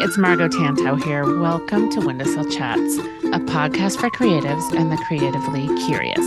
it's Margo Tantau here. Welcome to Windowsill Chats, a podcast for creatives and the creatively curious.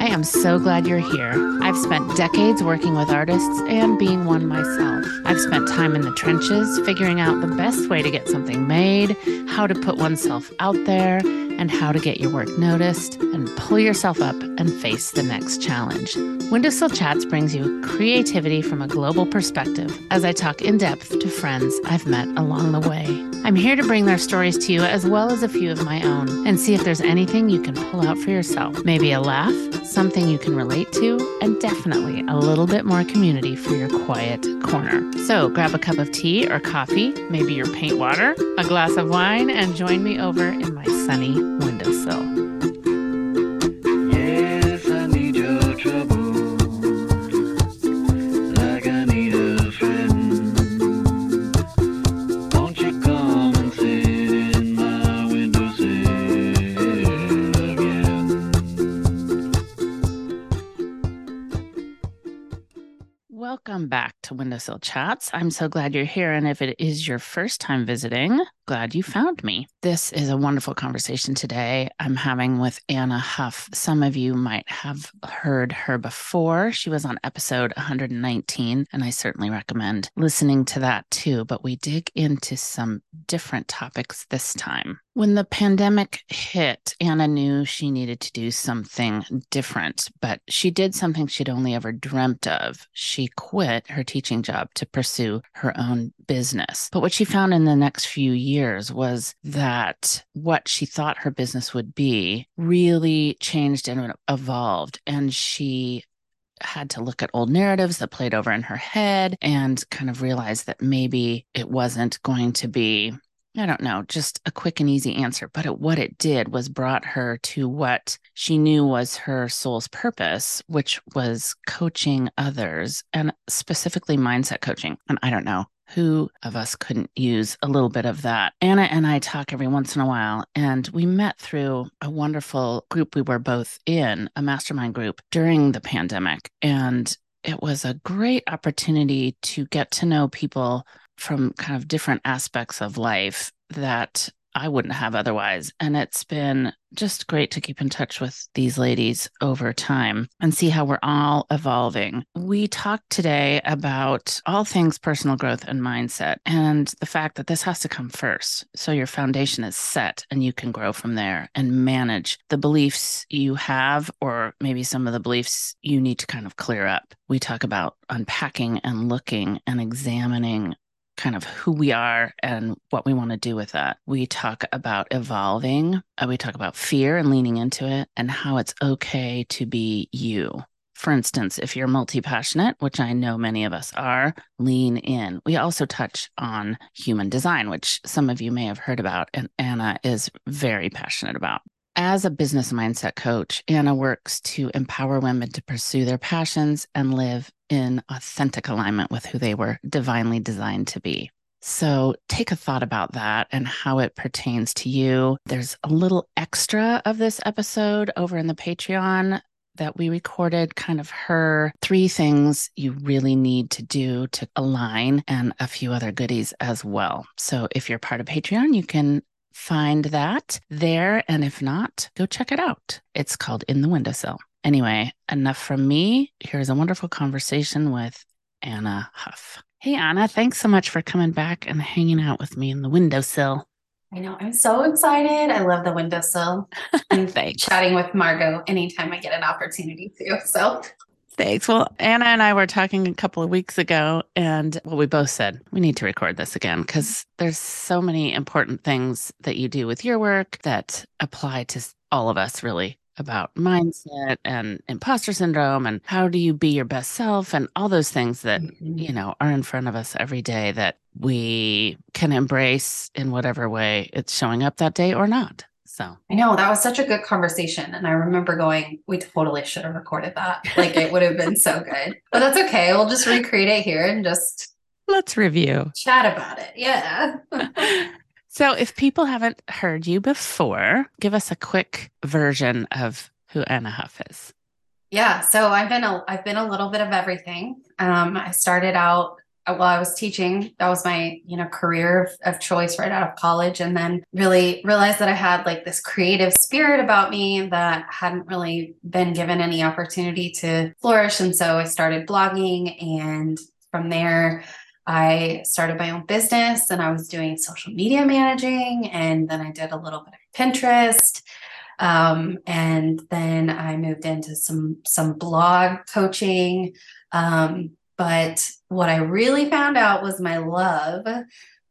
I am so glad you're here. I've spent decades working with artists and being one myself. I've spent time in the trenches figuring out the best way to get something made, how to put oneself out there, and how to get your work noticed and pull yourself up and face the next challenge. Windowsill Chats brings you creativity from a global perspective as I talk in depth to friends I've met along the way. I'm here to bring their stories to you as well as a few of my own and see if there's anything you can pull out for yourself. Maybe a laugh, something you can relate to, and definitely a little bit more community for your quiet corner. So grab a cup of tea or coffee, maybe your paint water, a glass of wine, and join me over in my sunny windowsill. Back to Windowsill Chats. I'm so glad you're here. And if it is your first time visiting, glad you found me. This is a wonderful conversation today I'm having with Anna Huff. Some of you might have heard her before. She was on episode 119, and I certainly recommend listening to that too. But we dig into some different topics this time. When the pandemic hit, Anna knew she needed to do something different, but she did something she'd only ever dreamt of. She quit her teaching job to pursue her own business. But what she found in the next few years was that what she thought her business would be really changed and evolved. And she had to look at old narratives that played over in her head and kind of realize that maybe it wasn't going to be I don't know, just a quick and easy answer. But it, what it did was brought her to what she knew was her soul's purpose, which was coaching others and specifically mindset coaching. And I don't know who of us couldn't use a little bit of that. Anna and I talk every once in a while, and we met through a wonderful group we were both in, a mastermind group during the pandemic. And it was a great opportunity to get to know people from kind of different aspects of life that I wouldn't have otherwise. And it's been just great to keep in touch with these ladies over time and see how we're all evolving. We talked today about all things personal growth and mindset and the fact that this has to come first. So your foundation is set and you can grow from there and manage the beliefs you have, or maybe some of the beliefs you need to kind of clear up. We talk about unpacking and looking and examining kind of who we are and what we want to do with that. We talk about evolving, uh, we talk about fear and leaning into it, and how it's okay to be you. For instance, if you're multi passionate, which I know many of us are, lean in. We also touch on human design, which some of you may have heard about, and Anna is very passionate about. As a business mindset coach, Anna works to empower women to pursue their passions and live in authentic alignment with who they were divinely designed to be. So take a thought about that and how it pertains to you. There's a little extra of this episode over in the Patreon that we recorded, kind of her three things you really need to do to align and a few other goodies as well. So if you're part of Patreon, you can find that there. And if not, go check it out. It's called In the Windowsill. Anyway, enough from me. Here's a wonderful conversation with Anna Huff. Hey, Anna, thanks so much for coming back and hanging out with me in the windowsill. I know. I'm so excited. I love the windowsill and Thanks. chatting with Margo anytime I get an opportunity to. So Thanks. Well, Anna and I were talking a couple of weeks ago, and well, we both said we need to record this again because there's so many important things that you do with your work that apply to all of us, really, about mindset and imposter syndrome and how do you be your best self and all those things that mm-hmm. you know are in front of us every day that we can embrace in whatever way it's showing up that day or not. So I know that was such a good conversation. And I remember going, we totally should have recorded that. Like it would have been so good. But that's okay. We'll just recreate it here and just let's review. chat about it. Yeah. So, if people haven't heard you before, give us a quick version of who Anna Huff is. Yeah, so I've been a I've been a little bit of everything. Um, I started out uh, while I was teaching, that was my, you know, career of, of choice right out of college. And then really realized that I had like this creative spirit about me that hadn't really been given any opportunity to flourish. And so I started blogging. And from there, I started my own business and I was doing social media managing. And then I did a little bit of Pinterest. Um, and then I moved into some some blog coaching. Um, but what I really found out was my love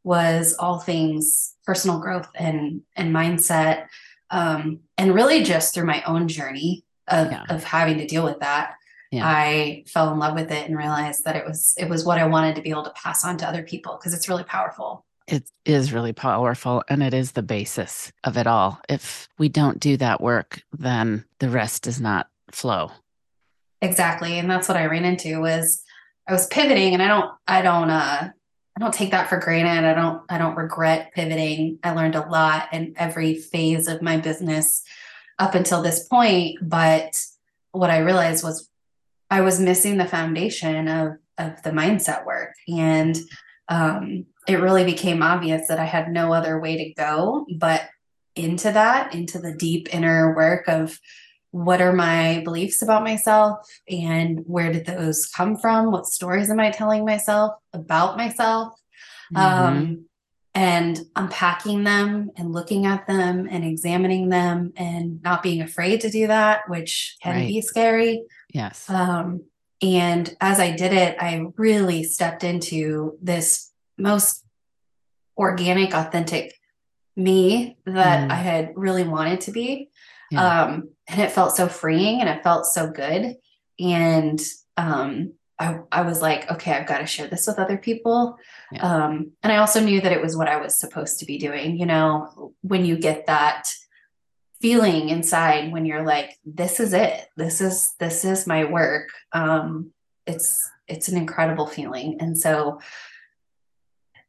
was all things personal growth and and mindset, um, and really just through my own journey of, Yeah. of having to deal with that. Yeah. I fell in love with it and realized that it was it was what I wanted to be able to pass on to other people because it's really powerful. It is really powerful and it is the basis of it all. If we don't do that work, then the rest does not flow. Exactly. And that's what I ran into was I was pivoting and I don't I don't uh I don't take that for granted. I don't I don't regret pivoting. I learned a lot in every phase of my business up until this point, but what I realized was I was missing the foundation of of the mindset work and um it really became obvious that I had no other way to go but into that, into the deep inner work of what are my beliefs about myself and where did those come from what stories am i telling myself about myself Mhm. um, and unpacking them and looking at them and examining them and not being afraid to do that which can Right. be scary yes. um, and as I did it, I really stepped into this most organic, authentic me that Mm. I had really wanted to be. Yeah. Um, and it felt so freeing and it felt so good. And um, I, I was like, okay, I've got to share this with other people. Yeah. Um, and I also knew that it was what I was supposed to be doing. You know, when you get that feeling inside when you're like this is it this is this is my work um it's it's an incredible feeling and so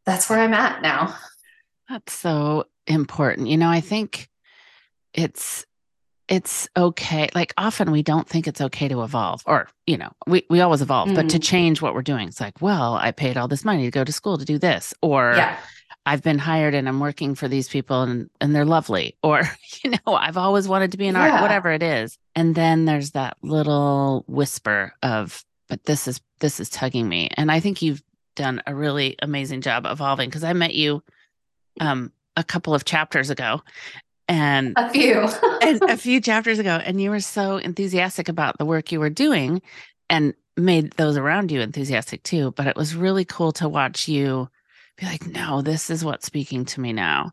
that's where i'm at now That's so important. You know, I think it's it's okay. Like often we don't think it's okay to evolve or, you know, we, we always evolve, but to Mhm. change what we're doing, it's like, well, I paid all this money to go to school to do this, or yeah I've been hired and I'm working for these people and and they're lovely, or you know, I've always wanted to be an art, whatever it is. And then there's that little whisper of, but this is this is tugging me. And I think you've done a really amazing job evolving because I met you um a couple of chapters ago and a few. and a few chapters ago and you were so enthusiastic about the work you were doing and made those around you enthusiastic too but it was really cool to watch you be like no this is what's speaking to me now.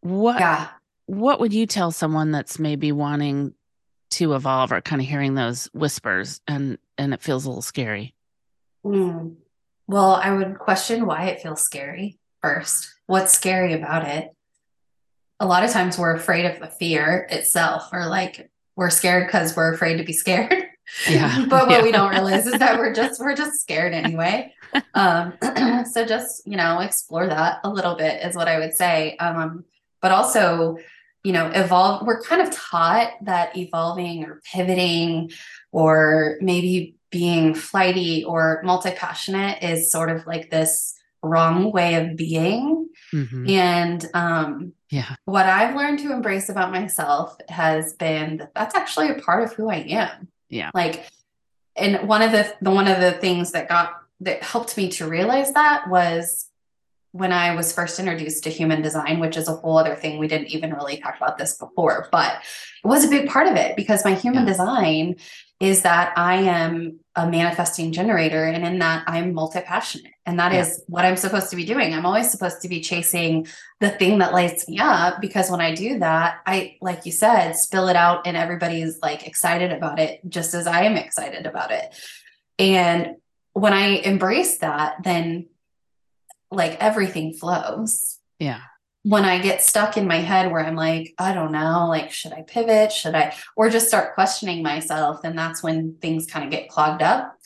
What yeah. what would you tell someone that's maybe wanting to evolve or kind of hearing those whispers and and it feels a little scary? Mm. well i would question why it feels scary first what's scary about it a lot of times we're afraid of the fear itself or like we're scared because we're afraid to be scared. Yeah. but what we don't realize is that we're just we're just scared anyway. Um so just you know explore that a little bit is what i would say. Um but also you know evolve we're kind of taught that evolving or pivoting or maybe being flighty or multi-passionate is sort of like this wrong way of being Mhm. and um yeah what I've learned to embrace about myself has been that that's actually a part of who I am. Yeah. Like, and one of the, the one of the things that got that helped me to realize that was when I was first introduced to human design, which is a whole other thing. We didn't even really talk about this before, but it was a big part of it because my human Yeah. design is that I am a manifesting generator, and in that I'm multi passionate, and that is Yeah. what I'm supposed to be doing. I'm always supposed to be chasing the thing that lights me up because when I do that, I, like you said, spill it out and everybody's like excited about it, just as I am excited about it. And when I embrace that, then like everything flows. yeah When I get stuck in my head where I'm like, I don't know, like, should I pivot? Should I, or just start questioning myself? Then that's when things kind of get clogged up.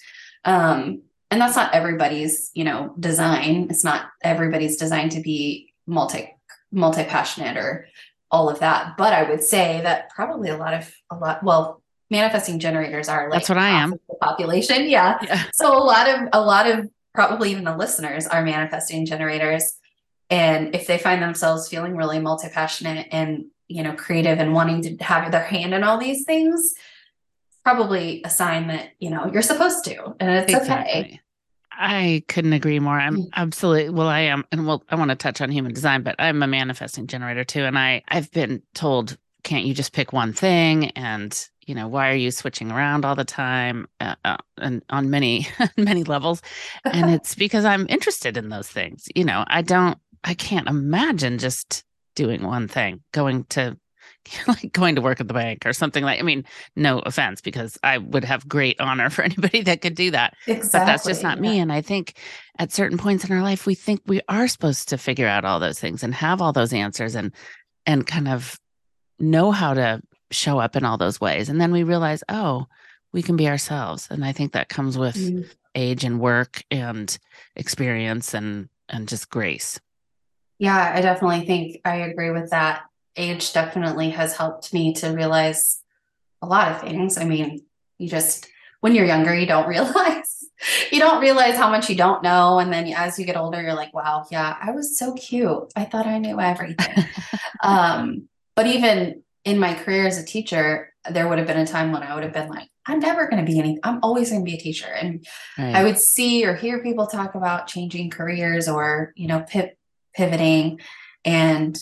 Um, and that's not everybody's, you know, design. It's not everybody's designed to be multi, multi passionate or all of that. But I would say that probably a lot of, a lot, well, manifesting generators are like That's what I am. the population. Yeah yeah so a lot of a lot of probably even the listeners are manifesting generators. And if they find themselves feeling really multi passionate and, you know, creative and wanting to have their hand in all these things, probably a sign that, you know, you're supposed to and it's okay. I couldn't agree more. I'm Mm. absolutely well. I am, and well, I want to touch on human design, but I'm a manifesting generator too, and I I've been told, can't you just pick one thing? And you know, why are you switching around all the time? Uh, uh, and on many many levels, and it's because I'm interested in those things. You know, I don't, I can't imagine just doing one thing, going to like going to work at the bank or something like. I mean, no offense, because I would have great honor for anybody that could do that Exactly. but that's just not me. And I think at certain points in our life, we think we are supposed to figure out all those things and have all those answers and and kind of know how to show up in all those ways. And then we realize, oh, we can be ourselves. And I think that comes with Mm. age and work and experience and and just grace. Yeah, I definitely think I agree with that. Age definitely has helped me to realize a lot of things. I mean, you just, when you're younger, you don't realize, you don't realize how much you don't know. And then as you get older, you're like, wow, yeah, I was so cute. I thought I knew everything. um, but even in my career as a teacher, there would have been a time when I would have been like, I'm never going to be any, I'm always going to be a teacher. And I would see or hear people talk about changing careers or, you know, pip, pivoting. And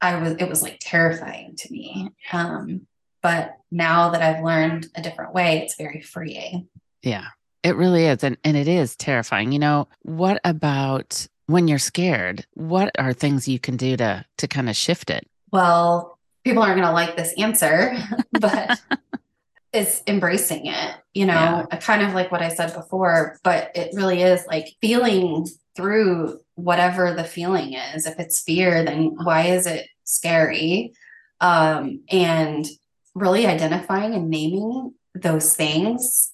I was, it was like terrifying to me. Um, but now that I've learned a different way, it's very freeing. Yeah, it really is. And, and it is terrifying. You know, what about when you're scared? What are things you can do to to kind of shift it? Well, people aren't going to like this answer, but it's embracing it, you know, kind of like what I said before, but it really is like feeling through whatever the feeling is. If it's fear, then why is it scary? Um, and really identifying and naming those things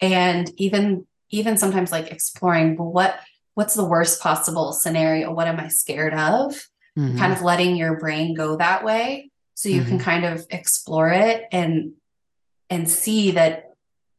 and even even sometimes like exploring well, what what's the worst possible scenario what am i scared of Mhm. kind of letting your brain go that way so you can kind of explore it and and see that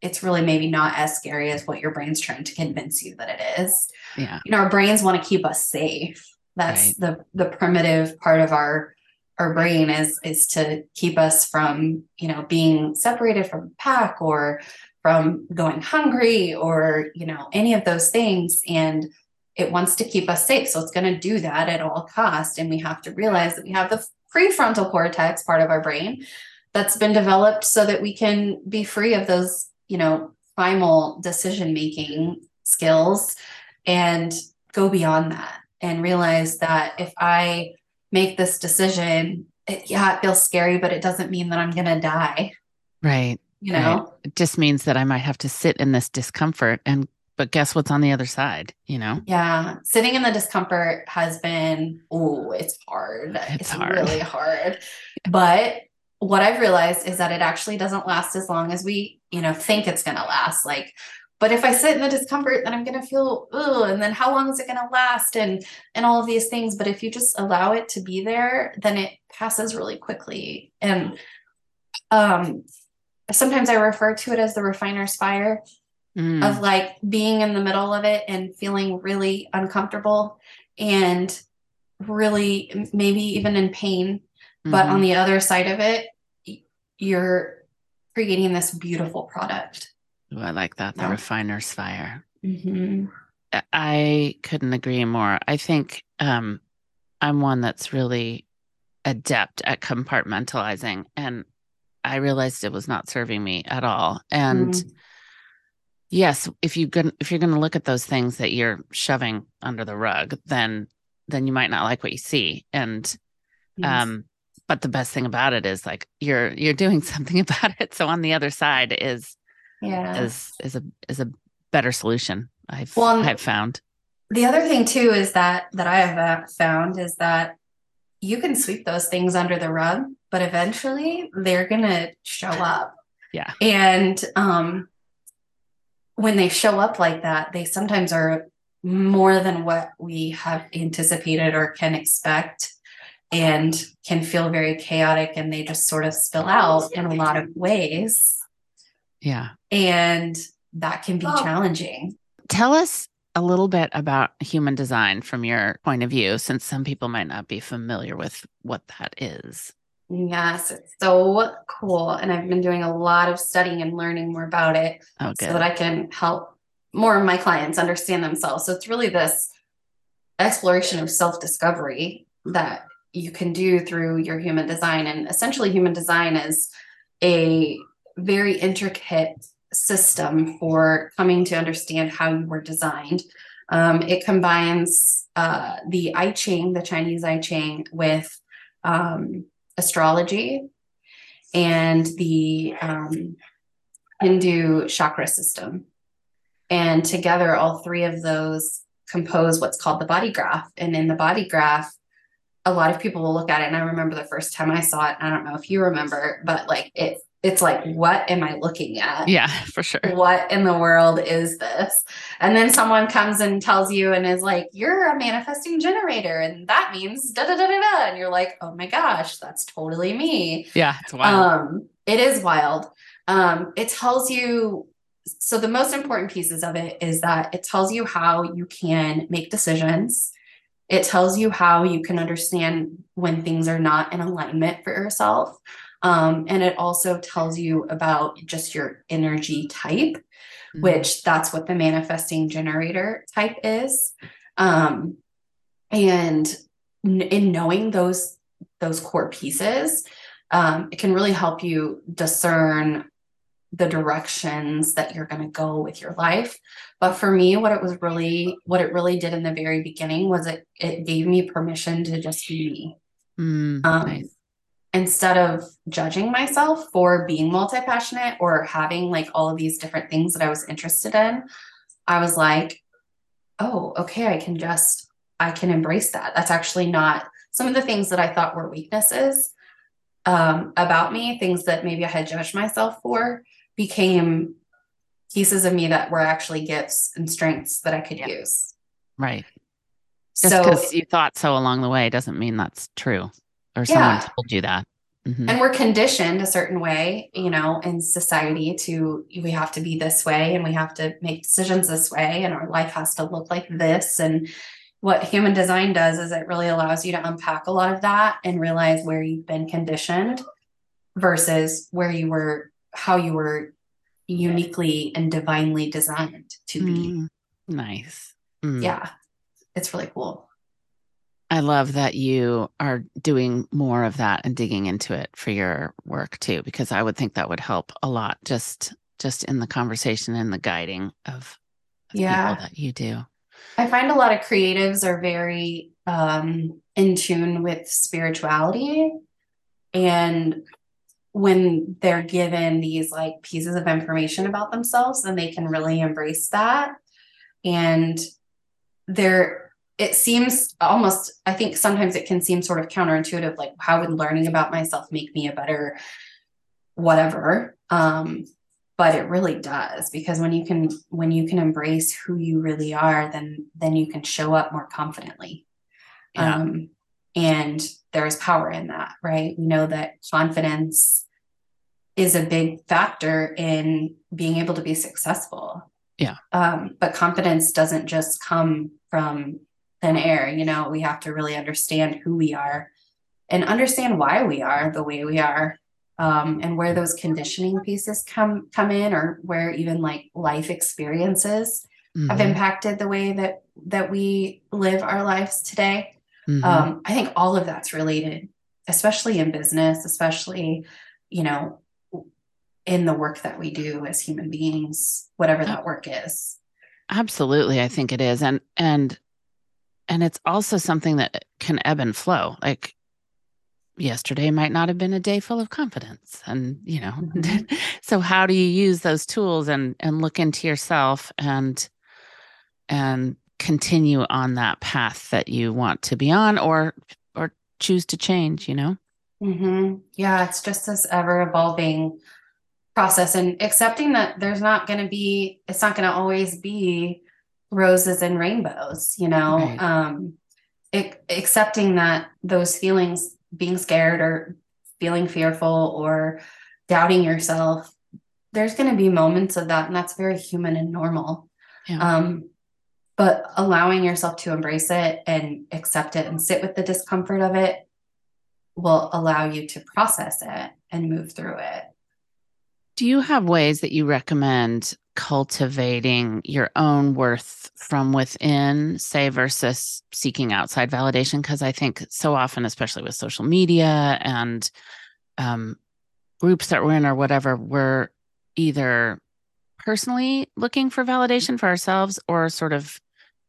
it's really maybe not as scary as what your brain's trying to convince you that it is. Yeah. you know our brains want to keep us safe. That's Right. the the primitive part of our our brain is is to keep us from you know being separated from the pack or from going hungry or you know any of those things. And it wants to keep us safe. So it's going to do that at all cost and we have to realize that we have the prefrontal cortex part of our brain that's been developed so that we can be free of those you know primal decision making skills and go beyond that and realize that if I make this decision, it, yeah, it feels scary, but it doesn't mean that I'm going to die, Right. you Right. know? It just means that I might have to sit in this discomfort and but guess what's on the other side, you know? Yeah. Sitting in the discomfort has been, oh, it's hard. It's hard. really hard. But what I've realized is that it actually doesn't last as long as we, you know, think it's going to last. Like, but if I sit in the discomfort, then I'm going to feel, oh, and then how long is it going to last? And, and all of these things. But if you just allow it to be there, then it passes really quickly. And, um, sometimes I refer to it as the refiner's fire Mm, of like being in the middle of it and feeling really uncomfortable and really maybe even in pain. But mhm. on the other side of it, you're creating this beautiful product. Ooh, I like that. The Yeah. refiner's fire. Mm-hmm. I- couldn't agree more. I think um, I'm one that's really adept at compartmentalizing, and I realized it was not serving me at all. And Mm. yes, if you going if you're going to look at those things that you're shoving under the rug, then then you might not like what you see. And um, but the best thing about it is like you're you're doing something about it. So on the other side is yeah. is is a is a better solution. I've Well, I've found. The other thing too is that that I have uh, found is that you can sweep those things under the rug, but eventually they're gonna show up. Yeah. And um, when they show up like that, they sometimes are more than what we have anticipated or can expect, and can feel very chaotic, and they just sort of spill out in a lot of ways, Yeah. and that can be Oh. challenging. Tell us a little bit about human design from your point of view, since some people might not be familiar with what that is. Yes, it's so cool. And I've been doing a lot of studying and learning more about it Oh, so that I can help more of my clients understand themselves. So it's really this exploration of self discovery that you can do through your human design. And essentially, human design is a very intricate system for coming to understand how you were designed. Um, it combines uh, the I Ching, the Chinese I Ching, with um, astrology and the um, Hindu chakra system. And together, all three of those compose what's called the body graph. And in the body graph, a lot of people will look at it. And I remember the first time I saw it. I don't know if you remember, but like it, it's like, what am I looking at? Yeah, for sure. What in the world is this? And then someone comes and tells you and is like, you're a manifesting generator. And that means da da da da da. And you're like, oh my gosh, that's totally me. Yeah, it's wild. Um, it is wild. Um, it tells you so the most important pieces of it is that it tells you how you can make decisions. It tells you how you can understand when things are not in alignment for yourself. Um, and it also tells you about just your energy type, Mhm. which that's what the manifesting generator type is. Um, and n- in knowing those those core pieces, um, it can really help you discern the directions that you're going to go with your life. But for me, what it was really, what it really did in the very beginning was it it gave me permission to just be me. Mm, Um, nice. Instead of judging myself for being multi passionate or having like all of these different things that I was interested in, I was like, oh, okay, I can just, I can embrace that. That's actually not some of the things that I thought were weaknesses um, about me, things that maybe I had judged myself for, became pieces of me that were actually gifts and strengths that I could Yeah. use. Right. Just So, because you thought so along the way doesn't mean that's true or someone Yeah. told you that. Mhm. and we're conditioned a certain way, you know, in society to we have to be this way and we have to make decisions this way and our life has to look like this. And what human design does is it really allows you to unpack a lot of that and realize where you've been conditioned versus where you were, how you were uniquely and divinely designed to be. Mm, nice. Mm. Yeah. It's really cool. I love that you are doing more of that and digging into it for your work too, because I would think that would help a lot just just in the conversation and the guiding of, of Yeah. people that you do. I find a lot of creatives are very um, in tune with spirituality. And when they're given these like pieces of information about themselves, then they can really embrace that. And there, it seems almost, I think sometimes it can seem sort of counterintuitive like, how would learning about myself make me a better whatever? Um, but it really does because when you can when you can embrace who you really are then then you can show up more confidently Yeah. um and there's power in that right we know that confidence is a big factor in being able to be successful Yeah. um but confidence doesn't just come from thin air you know we have to really understand who we are and understand why we are the way we are um, and where those conditioning pieces come come in or where even like life experiences have Mhm, impacted the way that that we live our lives today mhm. um, i think all of that's related especially in business especially you know in the work that we do as human beings whatever that work is Absolutely, I think it is, and and and it's also something that can ebb and flow. Like yesterday might not have been a day full of confidence, and you know, Mhm. so how do you use those tools and and look into yourself and and continue on that path that you want to be on, or or choose to change? You know, hmm Yeah, it's just this ever evolving process and accepting that there's not going to be, it's not going to always be roses and rainbows, you know? Right. Um, it, accepting that those feelings, being scared or feeling fearful or doubting yourself, there's going to be moments of that, and that's very human and normal. Yeah. Um, but allowing yourself to embrace it and accept it and sit with the discomfort of it will allow you to process it and move through it. Do you have ways that you recommend cultivating your own worth from within, say, versus seeking outside validation? Because I think so often, especially with social media and um, groups that we're in or whatever, we're either personally looking for validation for ourselves or sort of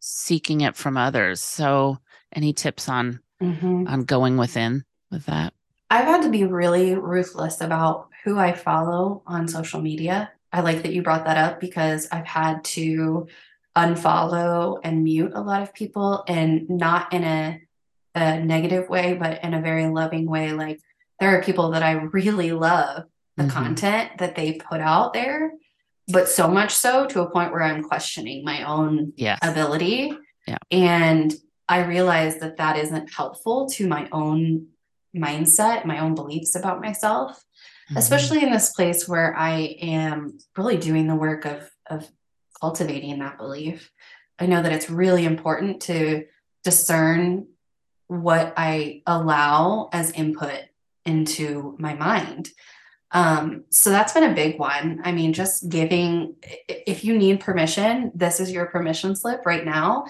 seeking it from others. So, any tips on Mhm. on going within with that? I've had to be really ruthless about who I follow on social media. I like that you brought that up because I've had to unfollow and mute a lot of people and not in a, a negative way, but in a very loving way. Like there are people that I really love the Mhm. content that they put out there, but so much so to a point where I'm questioning my own Yes. ability. Yeah. And I realize that that isn't helpful to my own mindset, my own beliefs about myself, Mhm. especially in this place where I am really doing the work of of cultivating that belief. I know that it's really important to discern what I allow as input into my mind. Um, so that's been a big one. I mean, just giving, if you need permission, this is your permission slip right now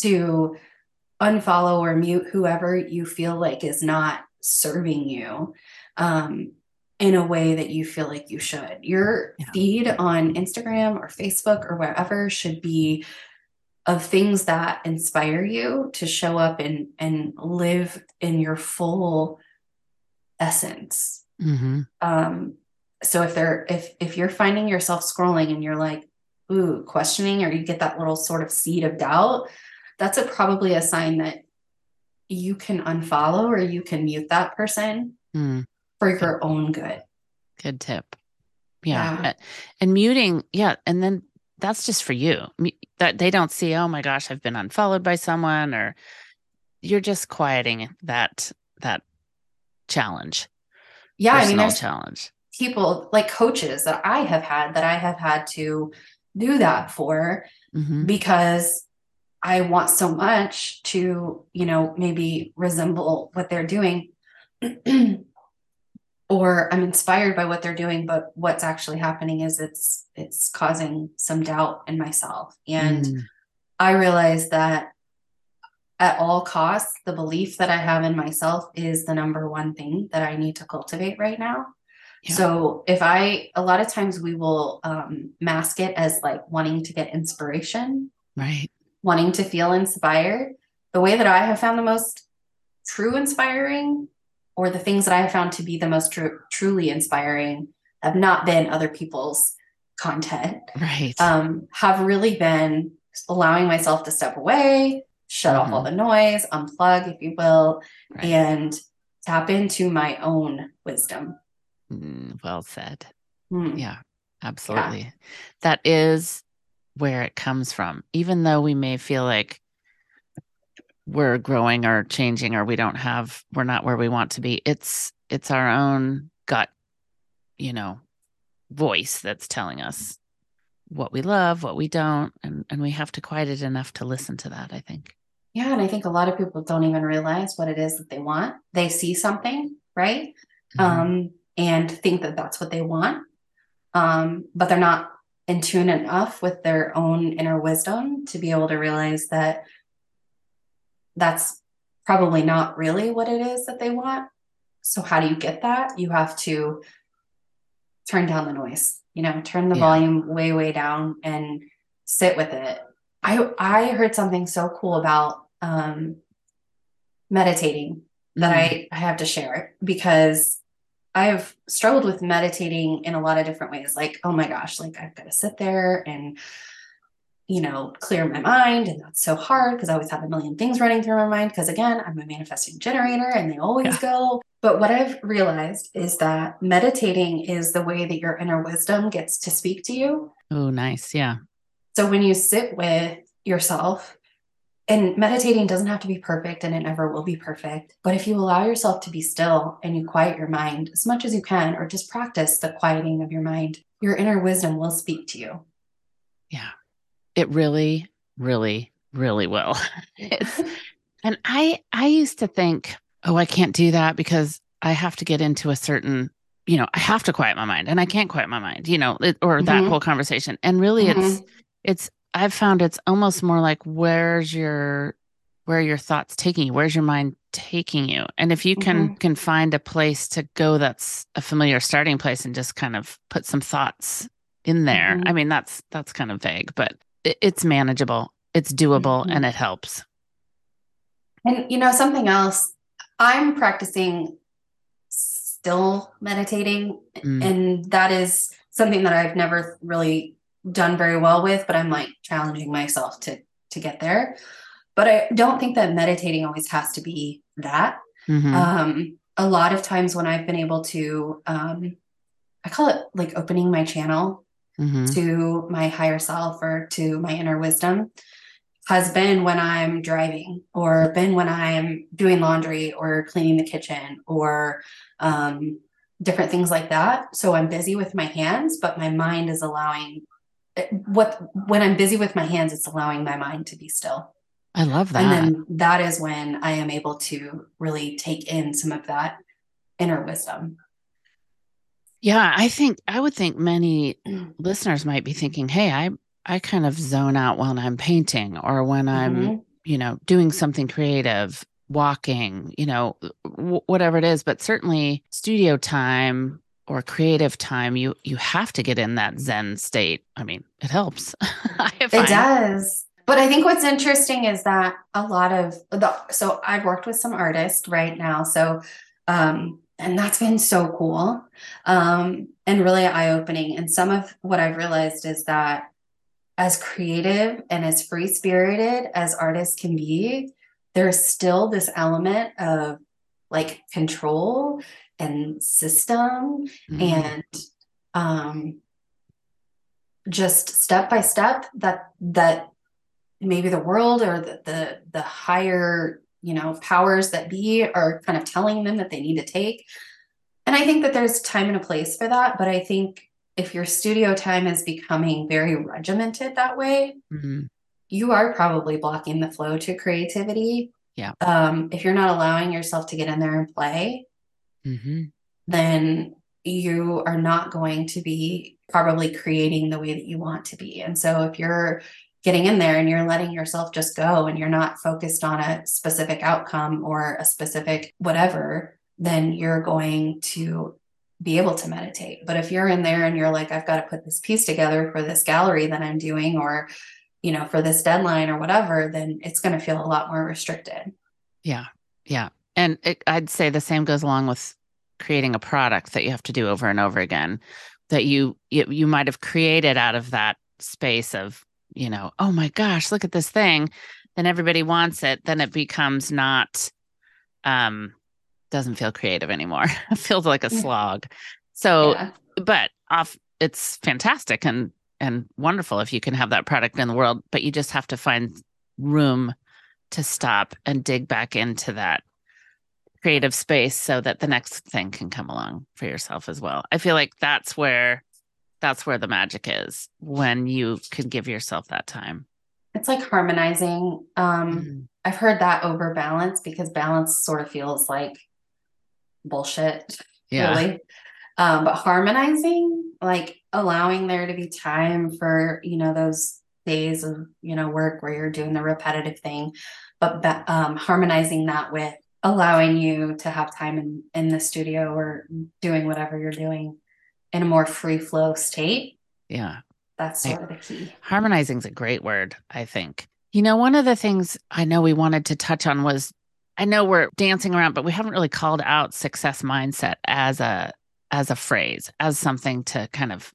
to unfollow or mute whoever you feel like is not serving you um, in a way that you feel like you should. Your Yeah. feed on Instagram or Facebook or wherever should be of things that inspire you to show up and and live in your full essence Mhm. um so if they're if if you're finding yourself scrolling and you're like ooh questioning or you get that little sort of seed of doubt that's a probably a sign that you can unfollow or you can mute that person Mm. for your own good Good tip. Yeah. Yeah. And muting, yeah. And then that's just for you. That they don't see, oh my gosh, I've been unfollowed by someone, or you're just quieting that that challenge. yeah i mean personal there's challenge. people like coaches that i have had that i have had to do that for Mhm. because I want so much to, you know, maybe resemble what they're doing. or I'm inspired by what they're doing, but what's actually happening is it's it's causing some doubt in myself. And Mm. I realize that at all costs, the belief that I have in myself is the number one thing that I need to cultivate right now. Yeah. So if I, a lot of times we will um, mask it as like wanting to get inspiration, Right. Wanting to feel inspired. The way that I have found the most true inspiring, or the things that I have found to be the most tru- truly inspiring, have not been other people's content Right. um, have really been allowing myself to step away, shut off all the noise, unplug, if you will, right. and tap into my own wisdom. Mm, well said. Hmm. Yeah, absolutely. That is where it comes from. Even though we may feel like we're growing or changing or we don't have we're not where we want to be, it's it's our own gut, you know, voice that's telling us what we love, what we don't, and and we have to quiet it enough to listen to that, I think. Yeah, and I think a lot of people don't even realize what it is that they want. They see something, right? Mhm. Um, and think that that's what they want. Um, but they're not in tune enough with their own inner wisdom to be able to realize that that's probably not really what it is that they want. So, how do you get that? You have to turn down the noise, you know, turn the Yeah. volume way, way down and sit with it. I I heard something so cool about um meditating that Mm. I, I have to share because I've struggled with meditating in a lot of different ways. Like, oh my gosh, like I've got to sit there and, you know, clear my mind. And that's so hard because I always have a million things running through my mind. Because again, I'm a manifesting generator and they always Yeah. go. But what I've realized is that meditating is the way that your inner wisdom gets to speak to you. Oh, nice. Yeah. So when you sit with yourself, and meditating doesn't have to be perfect and it never will be perfect. But if you allow yourself to be still and you quiet your mind as much as you can, or just practice the quieting of your mind, your inner wisdom will speak to you. Yeah. It really, really really will. it's, and I I used to think, oh, I can't do that because I have to get into a certain, you know, I have to quiet my mind and I can't quiet my mind, you know, it, or that Mhm. whole conversation. And really it's it's I've found it's almost more like where's your where are your thoughts taking you? Where's your mind taking you? And if you can can find a place to go that's a familiar starting place and just kind of put some thoughts in there. Mhm. I mean, that's that's kind of vague, but it, it's manageable. It's doable Mhm. and it helps. And you know, something else, I'm practicing still meditating, Mm. and that is something that I've never really done very well with, but I'm like challenging myself to to get there. But I don't think that meditating always has to be that. Mhm. Um, a lot of times when I've been able to, um, I call it like opening my channel Mhm. to my higher self or to my inner wisdom has been when I'm driving or been when I'm doing laundry or cleaning the kitchen or um, different things like that. So I'm busy with my hands, but my mind is allowing what when I'm busy with my hands, it's allowing my mind to be still. I love that. And then that is when I am able to really take in some of that inner wisdom. Yeah, I think I would think many listeners might be thinking, "Hey, I I kind of zone out when I'm painting or when I'm, Mhm. you know, doing something creative, walking, you know, w- whatever it is, but certainly studio time or creative time, you you have to get in that zen state. I mean, it helps. I It does. But I think what's interesting is that a lot of the so I've worked with some artists right now. So um and that's been so cool. Um and really eye-opening. And some of what I've realized is that as creative and as free-spirited as artists can be, there's still this element of like control and system Mhm. and um just step by step that that maybe the world or the the, the higher you know powers that be are kind of telling them that they need to take and i think that there's time and a place for that but i think if your studio time is becoming very regimented that way Mhm. you are probably blocking the flow to creativity Yeah. um, if you're not allowing yourself to get in there and play Mhm. then you are not going to be probably creating the way that you want to be. And so if you're getting in there and you're letting yourself just go and you're not focused on a specific outcome or a specific whatever, then you're going to be able to meditate. But if you're in there and you're like, I've got to put this piece together for this gallery that I'm doing or you know, for this deadline or whatever, then it's going to feel a lot more restricted. Yeah. Yeah. And it, I'd say the same goes along with creating a product that you have to do over and over again that you you, you might have created out of that space of, you know, oh my gosh, look at this thing. Then everybody wants it, then it becomes not um doesn't feel creative anymore. it feels like a slog. So yeah. but off it's fantastic and and wonderful if you can have that product in the world but you just have to find room to stop and dig back into that creative space so that the next thing can come along for yourself as well i feel like that's where that's where the magic is when you can give yourself that time It's like harmonizing. Um, Mhm. I've heard that over balance because balance sort of feels like bullshit, yeah really. Um, but harmonizing, like allowing there to be time for, you know, those days of, you know, work where you're doing the repetitive thing, but um, harmonizing that with allowing you to have time in, in the studio or doing whatever you're doing in a more free flow state. yeah That's I- of the key. Harmonizing is a great word, I think. You know, one of the things I know we wanted to touch on was I know we're dancing around, but we haven't really called out success mindset as a as a phrase, as something to kind of,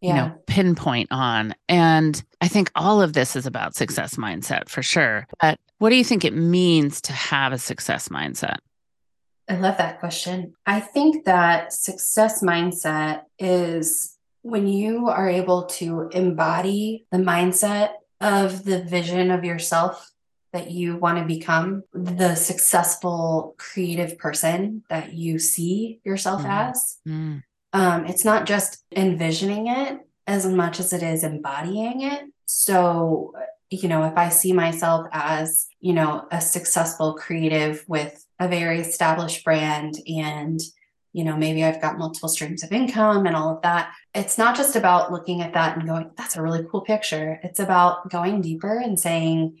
you know, pinpoint on. And I think all of this is about success mindset for sure. But what do you think it means to have a success mindset? I love that question. I think that success mindset is when you are able to embody the mindset of the vision of yourself that you want to become, the successful creative person that you see yourself Mhm. as. Mm, Um, it's not just envisioning it as much as it is embodying it. So you know, if I see myself as, you know, a successful creative with a very established brand and, you know, maybe I've got multiple streams of income and all of that, it's not just about looking at that and going, that's a really cool picture. It's about going deeper and saying,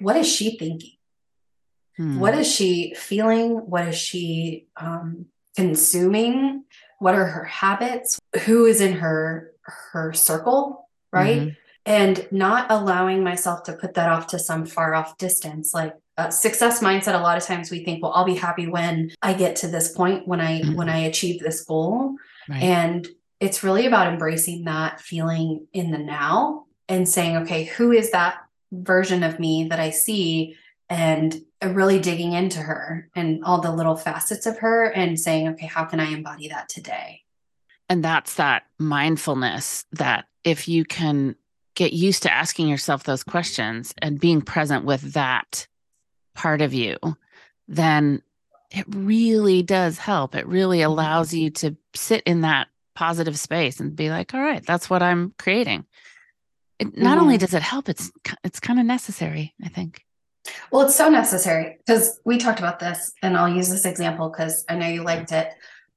what is she thinking? Hmm. What is she feeling? What is she um, consuming? What are her habits? Who is in her her circle, right? Mhm. And not allowing myself to put that off to some far off distance. Like uh, success mindset, a lot of times we think, well, I'll be happy when I get to this point, when I Mhm. when I achieve this goal. Right. And it's really about embracing that feeling in the now and saying, okay, who is that version of me that I see? And really digging into her and all the little facets of her and saying, okay, how can I embody that today? And that's that mindfulness that if you can get used to asking yourself those questions and being present with that part of you, then it really does help. It really allows you to sit in that positive space and be like, all right, that's what I'm creating. It, not only Mhm. does it help, it's it's kind of necessary, I think. Well, it's so necessary because we talked about this, and I'll use this example because I know you liked it.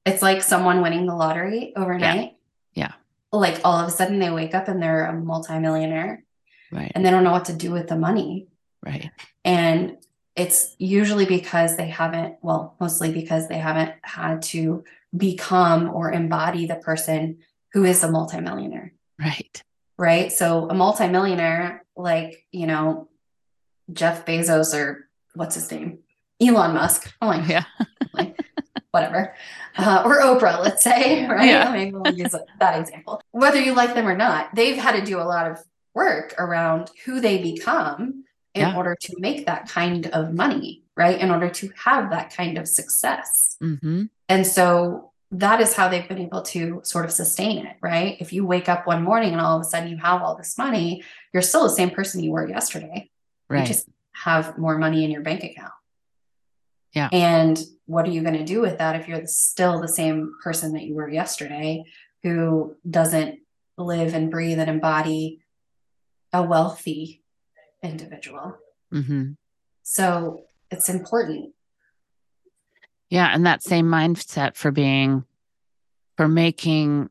It's like someone winning the lottery overnight. Yeah. Like all of a sudden they wake up and they're a multimillionaire Right. and they don't know what to do with the money. Right. And it's usually because they haven't, well, mostly because they haven't had to become or embody the person who is a multimillionaire, Right. right? So a multimillionaire, like, you know, Jeff Bezos or what's his name? Elon Musk. I'm like, Yeah. whatever. Uh, or Oprah, let's say, right? Yeah. Maybe we'll use that example. Whether you like them or not, they've had to do a lot of work around who they become in Yeah. order to make that kind of money, right? In order to have that kind of success. hmm And so that is how they've been able to sort of sustain it, right? If you wake up one morning and all of a sudden you have all this money, you're still the same person you were yesterday. You just have more money in your bank account. Yeah. And what are you going to do with that if you're still the same person that you were yesterday who doesn't live and breathe and embody a wealthy individual? hmm So it's important. Yeah. And that same mindset for being, for making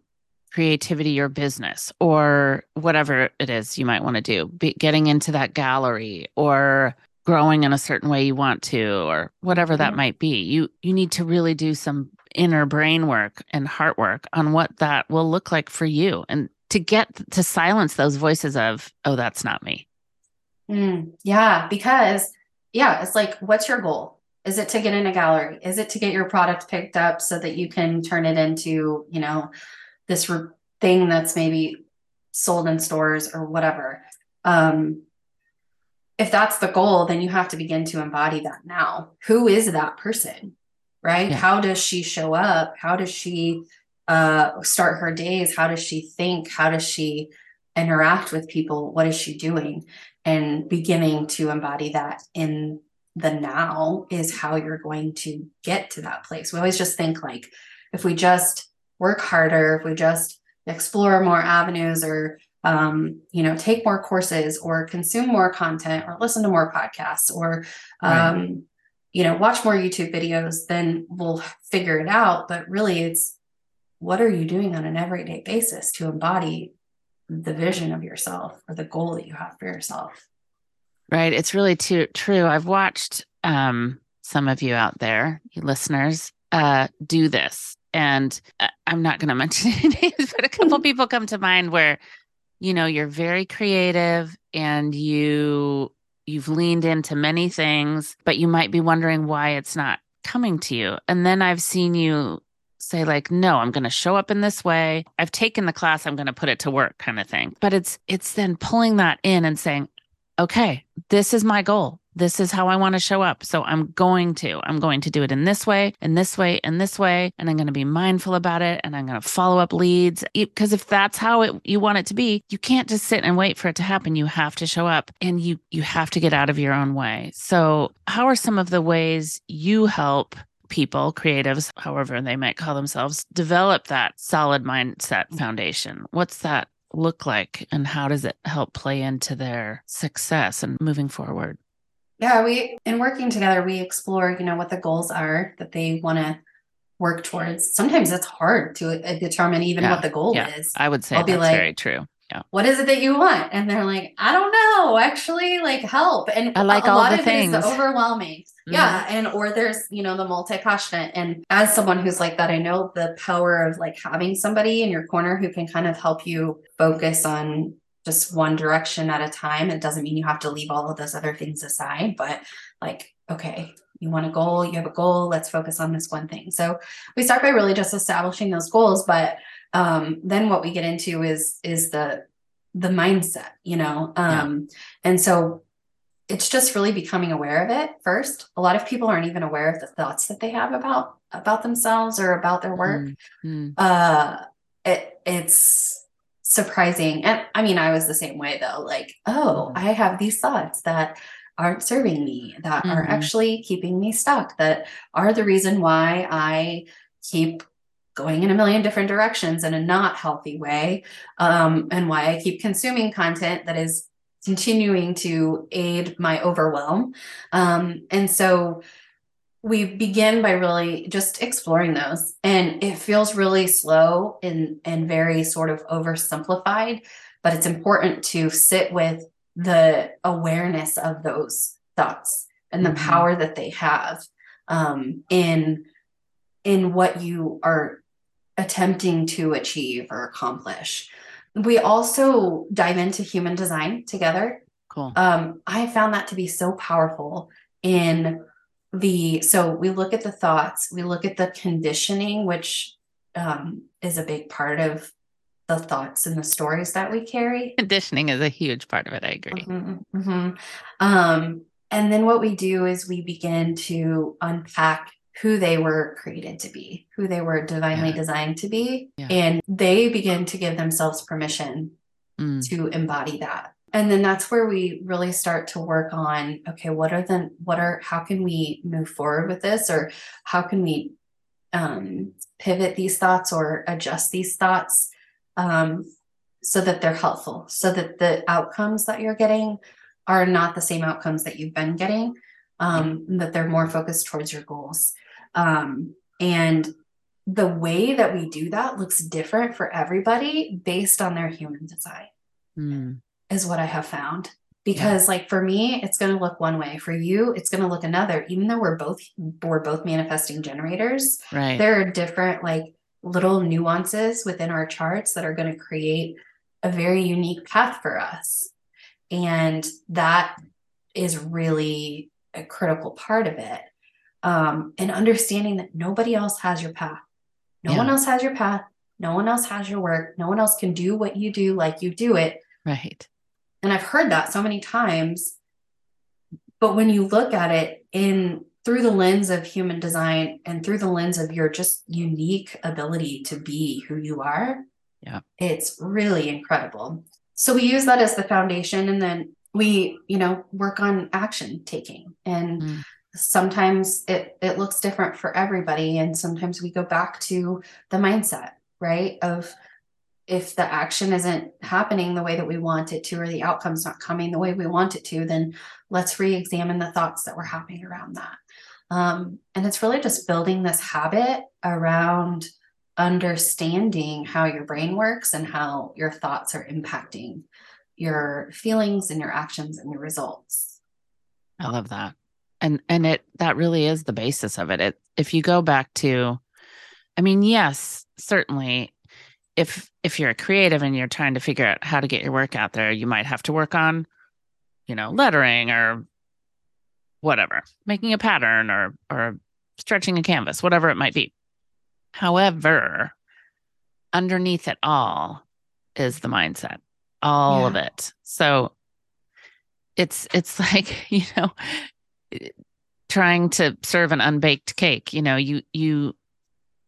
creativity your business or whatever it is you might want to do, be, getting into that gallery or growing in a certain way you want to, or whatever that Mhm. might be. You, you need to really do some inner brain work and heart work on what that will look like for you and to get to silence those voices of, oh, that's not me. Mm, yeah, because yeah, it's like, what's your goal? Is it to get in a gallery? Is it to get your product picked up so that you can turn it into, you know, this re- thing that's maybe sold in stores or whatever? Um, if that's the goal, then you have to begin to embody that now. Who is that person? Right? Yeah. How does she show up? How does she uh, start her days? How does she think? How does she interact with people? What is she doing? And beginning to embody that in the now is how you're going to get to that place. We always just think like if we just work harder, if we just explore more avenues or um, you know, take more courses or consume more content or listen to more podcasts or um, Right. you know, watch more YouTube videos, then we'll figure it out. But really it's what are you doing on an everyday basis to embody the vision of yourself or the goal that you have for yourself? Right. It's really too true. I've watched um, some of you out there, you listeners, uh, do this. And I'm not going to mention any names, but a couple people come to mind where, you know, you're very creative and you you've leaned into many things, but you might be wondering why it's not coming to you. And then I've seen you say like no i'm going to show up in this way i've taken the class i'm going to put it to work kind of thing but it's it's then pulling that in and saying okay, this is my goal. This is how I want to show up. So I'm going to, I'm going to do it in this way, in this way, in this way. And I'm going to be mindful about it. And I'm going to follow up leads. Because if that's how it, you want it to be, you can't just sit and wait for it to happen. You have to show up and you, you have to get out of your own way. So how are some of the ways you help people, creatives, however they might call themselves, develop that solid mindset foundation? What's that look like and how does it help play into their success and moving forward? Yeah, we in working together, we explore, you know, what the goals are that they want to work towards. Sometimes it's hard to uh, determine even Yeah, what the goal yeah. is. I would say I'll be like- very true. Yeah. What is it that you want? And they're like, I don't know, actually, like help. And I like a all lot the of it is things. overwhelming. Mhm. Yeah. And or there's, you know, the multi-passionate. And as someone who's like that, I know the power of like having somebody in your corner who can kind of help you focus on just one direction at a time. It doesn't mean you have to leave all of those other things aside, but like, okay, you want a goal, you have a goal, let's focus on this one thing. So we start by really just establishing those goals, but um then what we get into is is the the mindset, you know. Yeah. Um and so it's just really becoming aware of it first. A lot of people aren't even aware of the thoughts that they have about about themselves or about their work Mm, mm. uh it it's surprising and i mean i was the same way though like oh Mhm. i have these thoughts that aren't serving me that are Mhm. actually keeping me stuck that are the reason why i keep going in a million different directions in a not healthy way um and why i keep consuming content that is continuing to aid my overwhelm um and so we begin by really just exploring those and it feels really slow and and very sort of oversimplified but it's important to sit with the awareness of those thoughts and the Mhm. power that they have um, in in what you are attempting to achieve or accomplish we also dive into human design together Cool. um, I found that to be so powerful in the so we look at the thoughts, we look at the conditioning, which um, is a big part of the thoughts and the stories that we carry. Conditioning is a huge part of it. I agree. Mhm, mhm. Um, and then what we do is we begin to unpack who they were created to be, who they were divinely Yeah. designed to be, Yeah. and they begin to give themselves permission Mm, to embody that and then that's where we really start to work on okay what are the what are how can we move forward with this? Or how can we um, pivot these thoughts or adjust these thoughts um, so that they're helpful so that the outcomes that you're getting are not the same outcomes that you've been getting um, that they're more focused towards your goals. Um, and the way that we do that looks different for everybody based on their human design. Mm. Is what I have found. Because like for me, it's going to look one way. For you, it's going to look another. Even though we're both we're both manifesting generators, Right. there are different like little nuances within our charts that are going to create a very unique path for us. And that is really a critical part of it. Um, and understanding that nobody else has your path. No one else has your path. No one else has your work. No one else can do what you do like you do it. Right. And I've heard that so many times. But when you look at it in through the lens of human design and through the lens of your just unique ability to be who you are, Yeah. it's really incredible. So we use that as the foundation and then we, you know, work on action taking. And Mm. sometimes it it looks different for everybody and sometimes we go back to the mindset, right? Of if the action isn't happening the way that we want it to or the outcome's not coming the way we want it to then let's re-examine the thoughts that were happening around that um, and it's really just building this habit around understanding how your brain works and how your thoughts are impacting your feelings and your actions and your results I love that. And and it that really is the basis of it. it. If you go back to I mean, yes, certainly if if you're a creative and you're trying to figure out how to get your work out there, you might have to work on, you know, lettering or whatever, making a pattern or or stretching a canvas, whatever it might be. However, underneath it all is the mindset, all of it. So it's it's like, you know, trying to serve an unbaked cake, you know, you you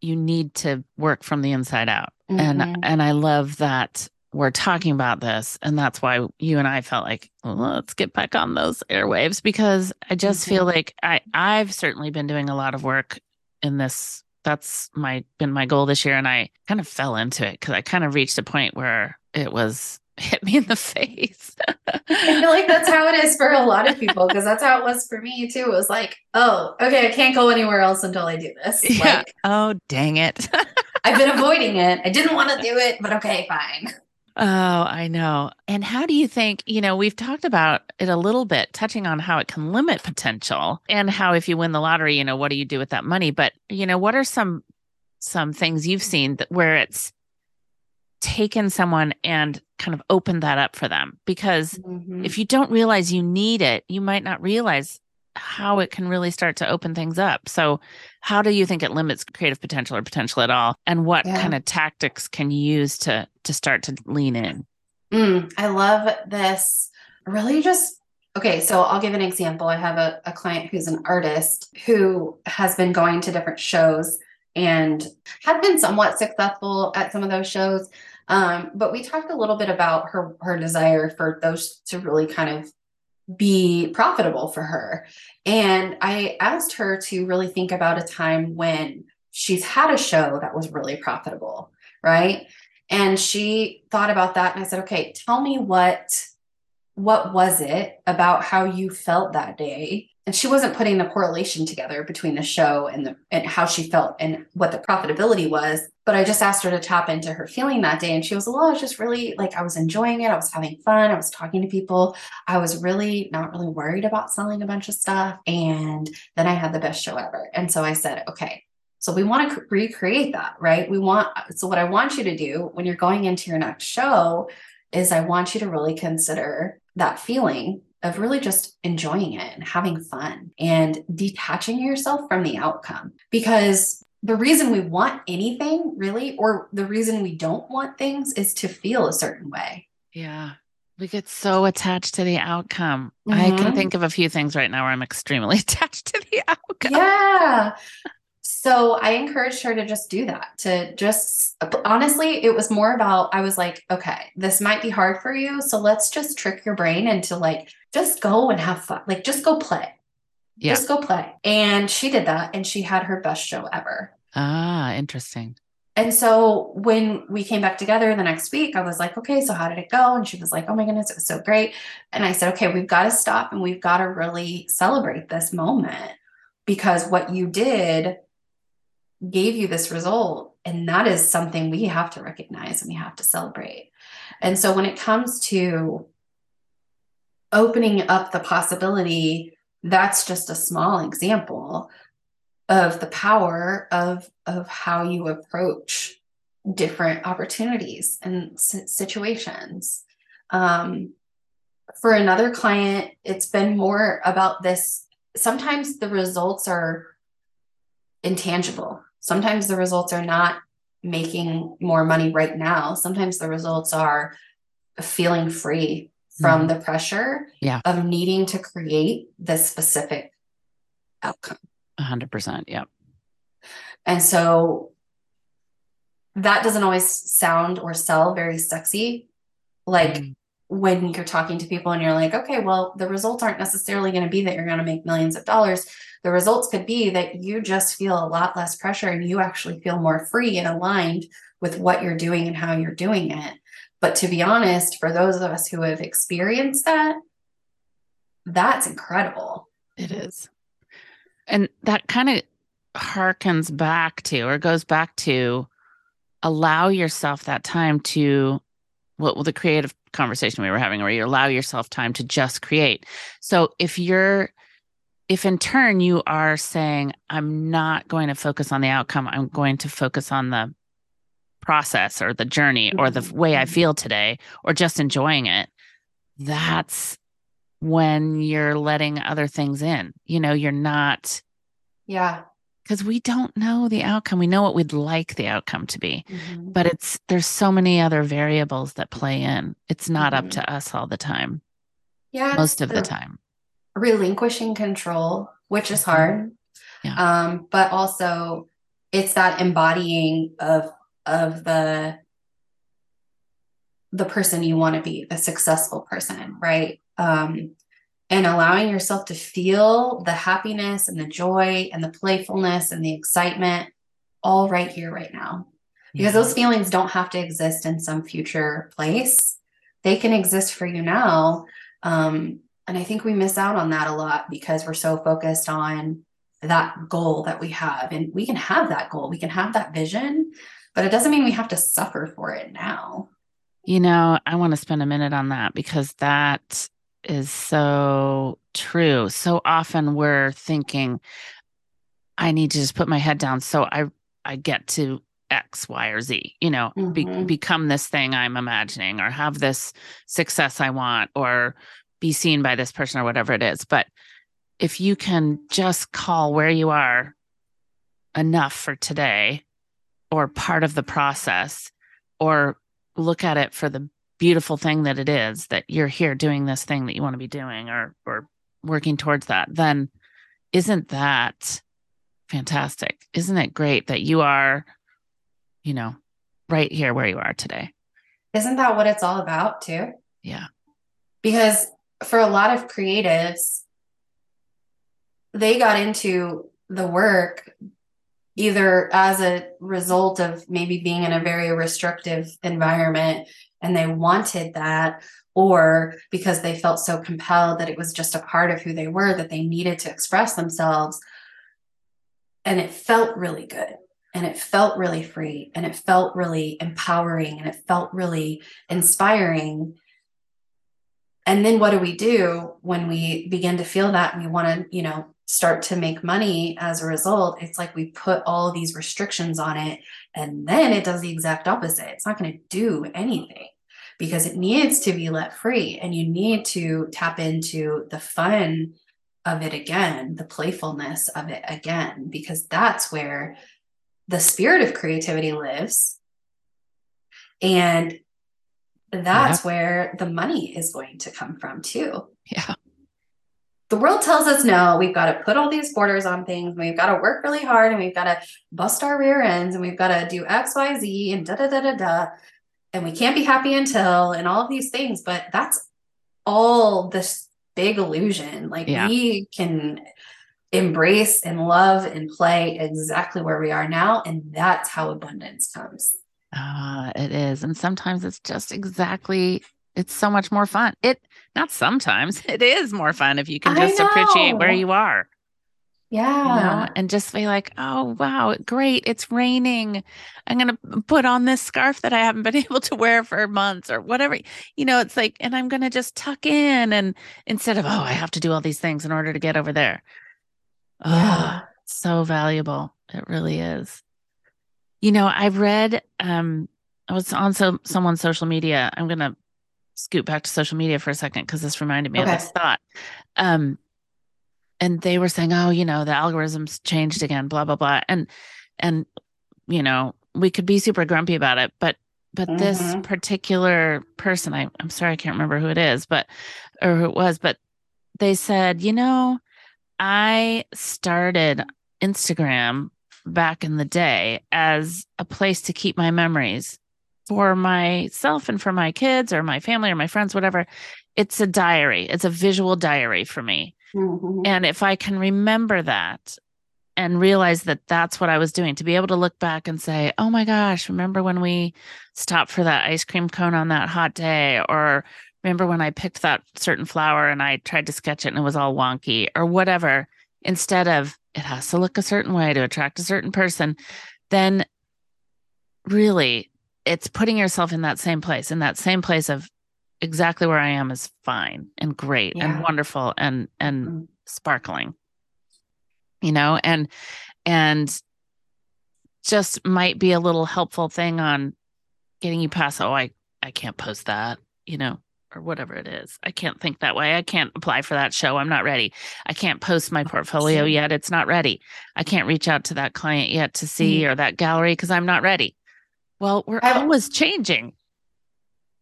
you need to work from the inside out. Mhm. And and I love that we're talking about this and that's why you and I felt like well, let's get back on those airwaves because I just feel like I I've certainly been doing a lot of work in this that's my been my goal this year and I kind of fell into it cuz I kind of reached a point where it was hit me in the face. I feel like that's how it is for a lot of people because that's how it was for me too. It was like, oh, okay, I can't go anywhere else until I do this. yeah. Like, oh, dang it. I've been avoiding it. I didn't want to do it, but okay, fine. Oh, I know. And how do you think, you know, we've talked about it a little bit, touching on how it can limit potential and how if you win the lottery, you know, what do you do with that money? But, you know, what are some some things you've seen that where it's taken someone and kind of opened that up for them? Because Mhm. if you don't realize you need it, you might not realize how it can really start to open things up. So, how do you think it limits creative potential or potential at all? And what Yeah. kind of tactics can you use to to start to lean in? Mm, I love this. Really, just okay. So I'll give an example. I have a, a client who's an artist who has been going to different shows and has been somewhat successful at some of those shows. Um, but we talked a little bit about her her desire for those to really kind of be profitable for her. And I asked her to really think about a time when she's had a show that was really profitable, right? And she thought about that and I said, "Okay, tell me what what was it about how you felt that day?" And she wasn't putting the correlation together between the show and the and how she felt and what the profitability was. But I just asked her to tap into her feeling that day and she was, "Well, I was just really like I was enjoying it. I was having fun. I was talking to people. I was really not really worried about selling a bunch of stuff. And then I had the best show ever. And so I said, okay, so we want to recreate that, right? We want, so what I want you to do when you're going into your next show is I want you to really consider that feeling of really just enjoying it and having fun and detaching yourself from the outcome. Because the reason we want anything really, or the reason we don't want things is to feel a certain way. Yeah. We get so attached to the outcome. I can Mhm. think of a few things right now where I'm extremely attached to the outcome. Yeah. So I encouraged her to just do that, to just honestly, it was more about I was like, okay, this might be hard for you. So let's just trick your brain into like, just go and have fun. Like, just go play. Yeah. Just go play. And she did that and she had her best show ever. Ah, interesting. And so when we came back together the next week, I was like, okay, so how did it go? And she was like, oh my goodness, it was so great. And I said, okay, we've got to stop and we've got to really celebrate this moment because what you did gave you this result. And that is something we have to recognize and we have to celebrate. And so when it comes to opening up the possibility, that's just a small example of the power of of how you approach different opportunities and situations. Um, for another client, it's been more about this. Sometimes the results are intangible. Sometimes the results are not making more money right now. Sometimes the results are feeling free from Mhm. the pressure Yeah. of needing to create this specific outcome. Hundred percent. Yeah. And so that doesn't always sound or sell very sexy. Like Mhm. when you're talking to people and you're like, okay, well, the results aren't necessarily going to be that you're going to make millions of dollars. The results could be that you just feel a lot less pressure and you actually feel more free and aligned with what you're doing and how you're doing it. But to be honest, for those of us who have experienced that, that's incredible. It is. And that kind of harkens back to or goes back to allow yourself that time to what well, the creative conversation we were having where you allow yourself time to just create. So if you're if in turn you are saying I'm not going to focus on the outcome, I'm going to focus on the process or the journey or the Mhm. way I feel today or just enjoying it, that's when you're letting other things in. You know, you're not Yeah. because we don't know the outcome. We know what we'd like the outcome to be, Mhm. but it's there's so many other variables that play in. It's not up Mhm. to us all the time, Yeah. most of the it's time. Relinquishing control, which is Mhm. hard. Yeah. Um, but also it's that embodying of of the the person you want to be, the successful person, right? Um, and allowing yourself to feel the happiness and the joy and the playfulness and the excitement all right here, right now. because those feelings don't have to exist in some future place. They can exist for you now. Um, and I think we miss out on that a lot because we're so focused on that goal that we have. And we can have that goal, we can have that vision, but it doesn't mean we have to suffer for it now. You know, I want to spend a minute on that because that is so true. So often we're thinking, I need to just put my head down so I I get to X, Y, or Z, you know, be- Mhm. become this thing I'm imagining or have this success I want or be seen by this person or whatever it is. But if you can just call where you are enough for today or part of the process or look at it for the beautiful thing that it is that you're here doing this thing that you want to be doing or or working towards that then isn't that fantastic isn't it great that you are you know right here where you are today Isn't that what it's all about, too? yeah because for a lot of creatives they got into the work either as a result of maybe being in a very restrictive environment and they wanted that or because they felt so compelled that it was just a part of who they were that they needed to express themselves. And it felt really good and it felt really free and it felt really empowering and it felt really inspiring and then what do we do when we begin to feel that we want to you know start to make money as a result? It's like we put all these restrictions on it and then it does the exact opposite. It's not going to do anything because it needs to be let free and you need to tap into the fun of it again the playfulness of it again because that's where the spirit of creativity lives. And that's where the money is going to come from too yeah the world tells us no, we've got to put all these borders on things. We've got to work really hard and we've got to bust our rear ends and we've got to do X, Y, Z and da da da da da. And we can't be happy until and all of these things. But that's all this big illusion. Like Yeah. we can embrace and love and play exactly where we are now. And that's how abundance comes. Ah, it is. And sometimes it's just exactly it's so much more fun. It not sometimes, it is more fun if you can just appreciate where you are. you know, Yeah. and just be like, oh, wow, great. It's raining. I'm going to put on this scarf that I haven't been able to wear for months or whatever. You know, it's like, and I'm going to just tuck in and instead of, oh, I have to do all these things in order to get over there. Oh, Yeah. so valuable. It really is. You know, I've read, um, I was on so someone's social media. I'm going to scoot back to social media for a second because this reminded me Okay. of this thought. Um, and they were saying, "Oh, you know, the algorithms changed again, blah blah blah," and and you know, we could be super grumpy about it, but but this Mhm. particular person, I I'm sorry, I can't remember who it is, but or who it was, but they said, you know, I started Instagram back in the day as a place to keep my memories for myself and for my kids or my family or my friends, whatever. It's a diary. It's a visual diary for me. Mhm. And if I can remember that and realize that that's what I was doing, to be able to look back and say, oh my gosh, remember when we stopped for that ice cream cone on that hot day? Or remember when I picked that certain flower and I tried to sketch it and it was all wonky or whatever, instead of it has to look a certain way to attract a certain person, then really it's putting yourself in that same place, in that same place of exactly where I am is fine and great Yeah. and wonderful and and Mhm. sparkling you know and and just might be a little helpful thing on getting you past oh i i can't post that you know or whatever it is. I can't think that way. I can't apply for that show. I'm not ready. I can't post my portfolio yet. It's not ready. I can't reach out to that client yet to mm-hmm. see or that gallery because i'm not ready. Well we're I- always changing.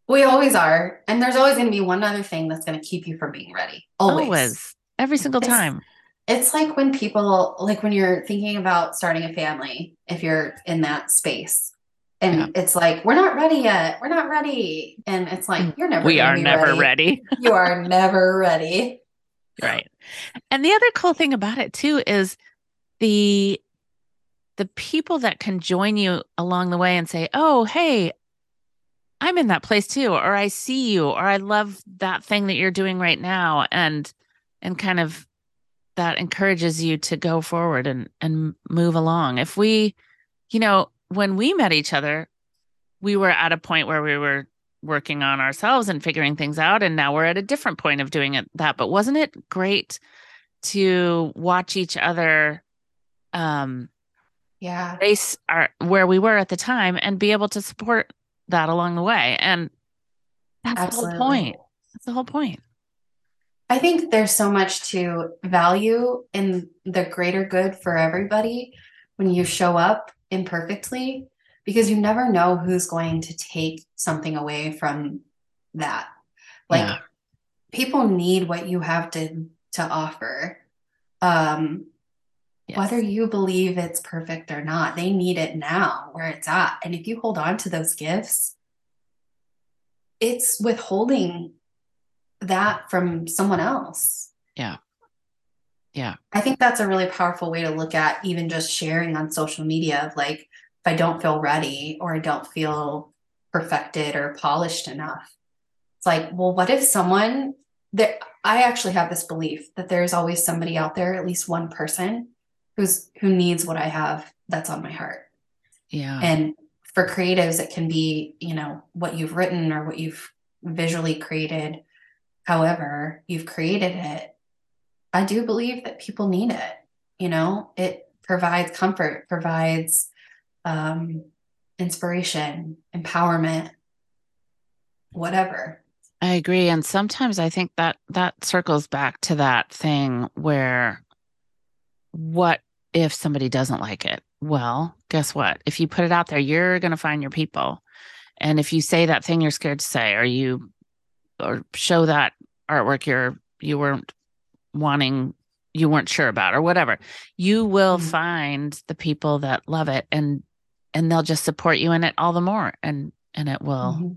We always are. And there's always going to be one other thing that's going to keep you from being ready. Always. always. Every single It's- time. It's like when people, like when you're thinking about starting a family, if you're in that space. And Yeah. it's like, we're not ready yet. We're not ready. And it's like, mm. you're never we are never ready. you are never ready. Right. And the other cool thing about it too is the the people that can join you along the way and say, "Oh, hey, I'm in that place too," or "I see you," or "I love that thing that you're doing right now," and and kind of that encourages you to go forward and and move along. If we, you know, when we met each other, we were at a point where we were working on ourselves and figuring things out and now we're at a different point of doing it that but wasn't it great to watch each other um Yeah. base our where we were at the time and be able to support that along the way and that's Absolutely. the whole point that's the whole point I think there's so much to value in the greater good for everybody when you show up imperfectly because you never know who's going to take something away from that. Like Yeah. people need what you have to to offer. Um Yes. whether you believe it's perfect or not, they need it now where it's at. And if you hold on to those gifts, it's withholding that from someone else. Yeah. Yeah. I think that's a really powerful way to look at even just sharing on social media of like, if I don't feel ready or I don't feel perfected or polished enough. It's like, well, what if someone that I actually have this belief that there's always somebody out there, at least one person who's who needs what I have that's on my heart. yeah And for creatives, it can be, you know, what you've written or what you've visually created. However, you've created it. I do believe that people need it. You know, it provides comfort, provides um, inspiration, empowerment, whatever. I agree. And sometimes I think that that circles back to that thing where what if somebody doesn't like it? Well, guess what? If you put it out there, you're going to find your people. And if you say that thing you're scared to say, or you or show that artwork you're you weren't wanting you weren't sure about or whatever, you will Mhm. find the people that love it and and they'll just support you in it all the more and and it will Mhm.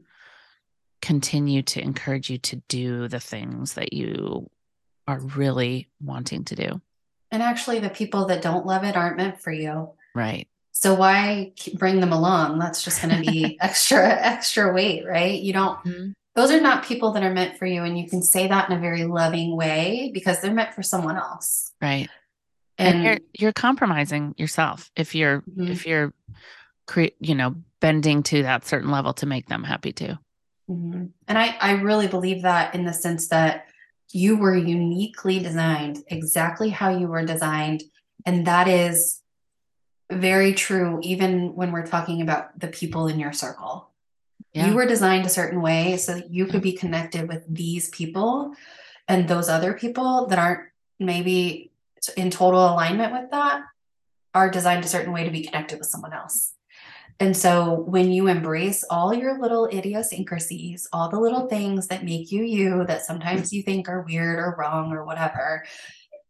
continue to encourage you to do the things that you are really wanting to do. And actually, the people that don't love it aren't meant for you. Right. So why bring them along? That's just going to be extra, extra weight, right? You don't those are not people that are meant for you and you can say that in a very loving way because they're meant for someone else Right. And, and, you're you're compromising yourself if you're Mhm. if you're cre- you know bending to that certain level to make them happy too. Mhm. and i i really believe that in the sense that you were uniquely designed exactly how you were designed and that is very true even when we're talking about the people in your circle Yeah. you were designed a certain way so that you could be connected with these people and those other people that aren't maybe in total alignment with that are designed a certain way to be connected with someone else. And so when you embrace all your little idiosyncrasies, all the little things that make you you that sometimes you think are weird or wrong or whatever,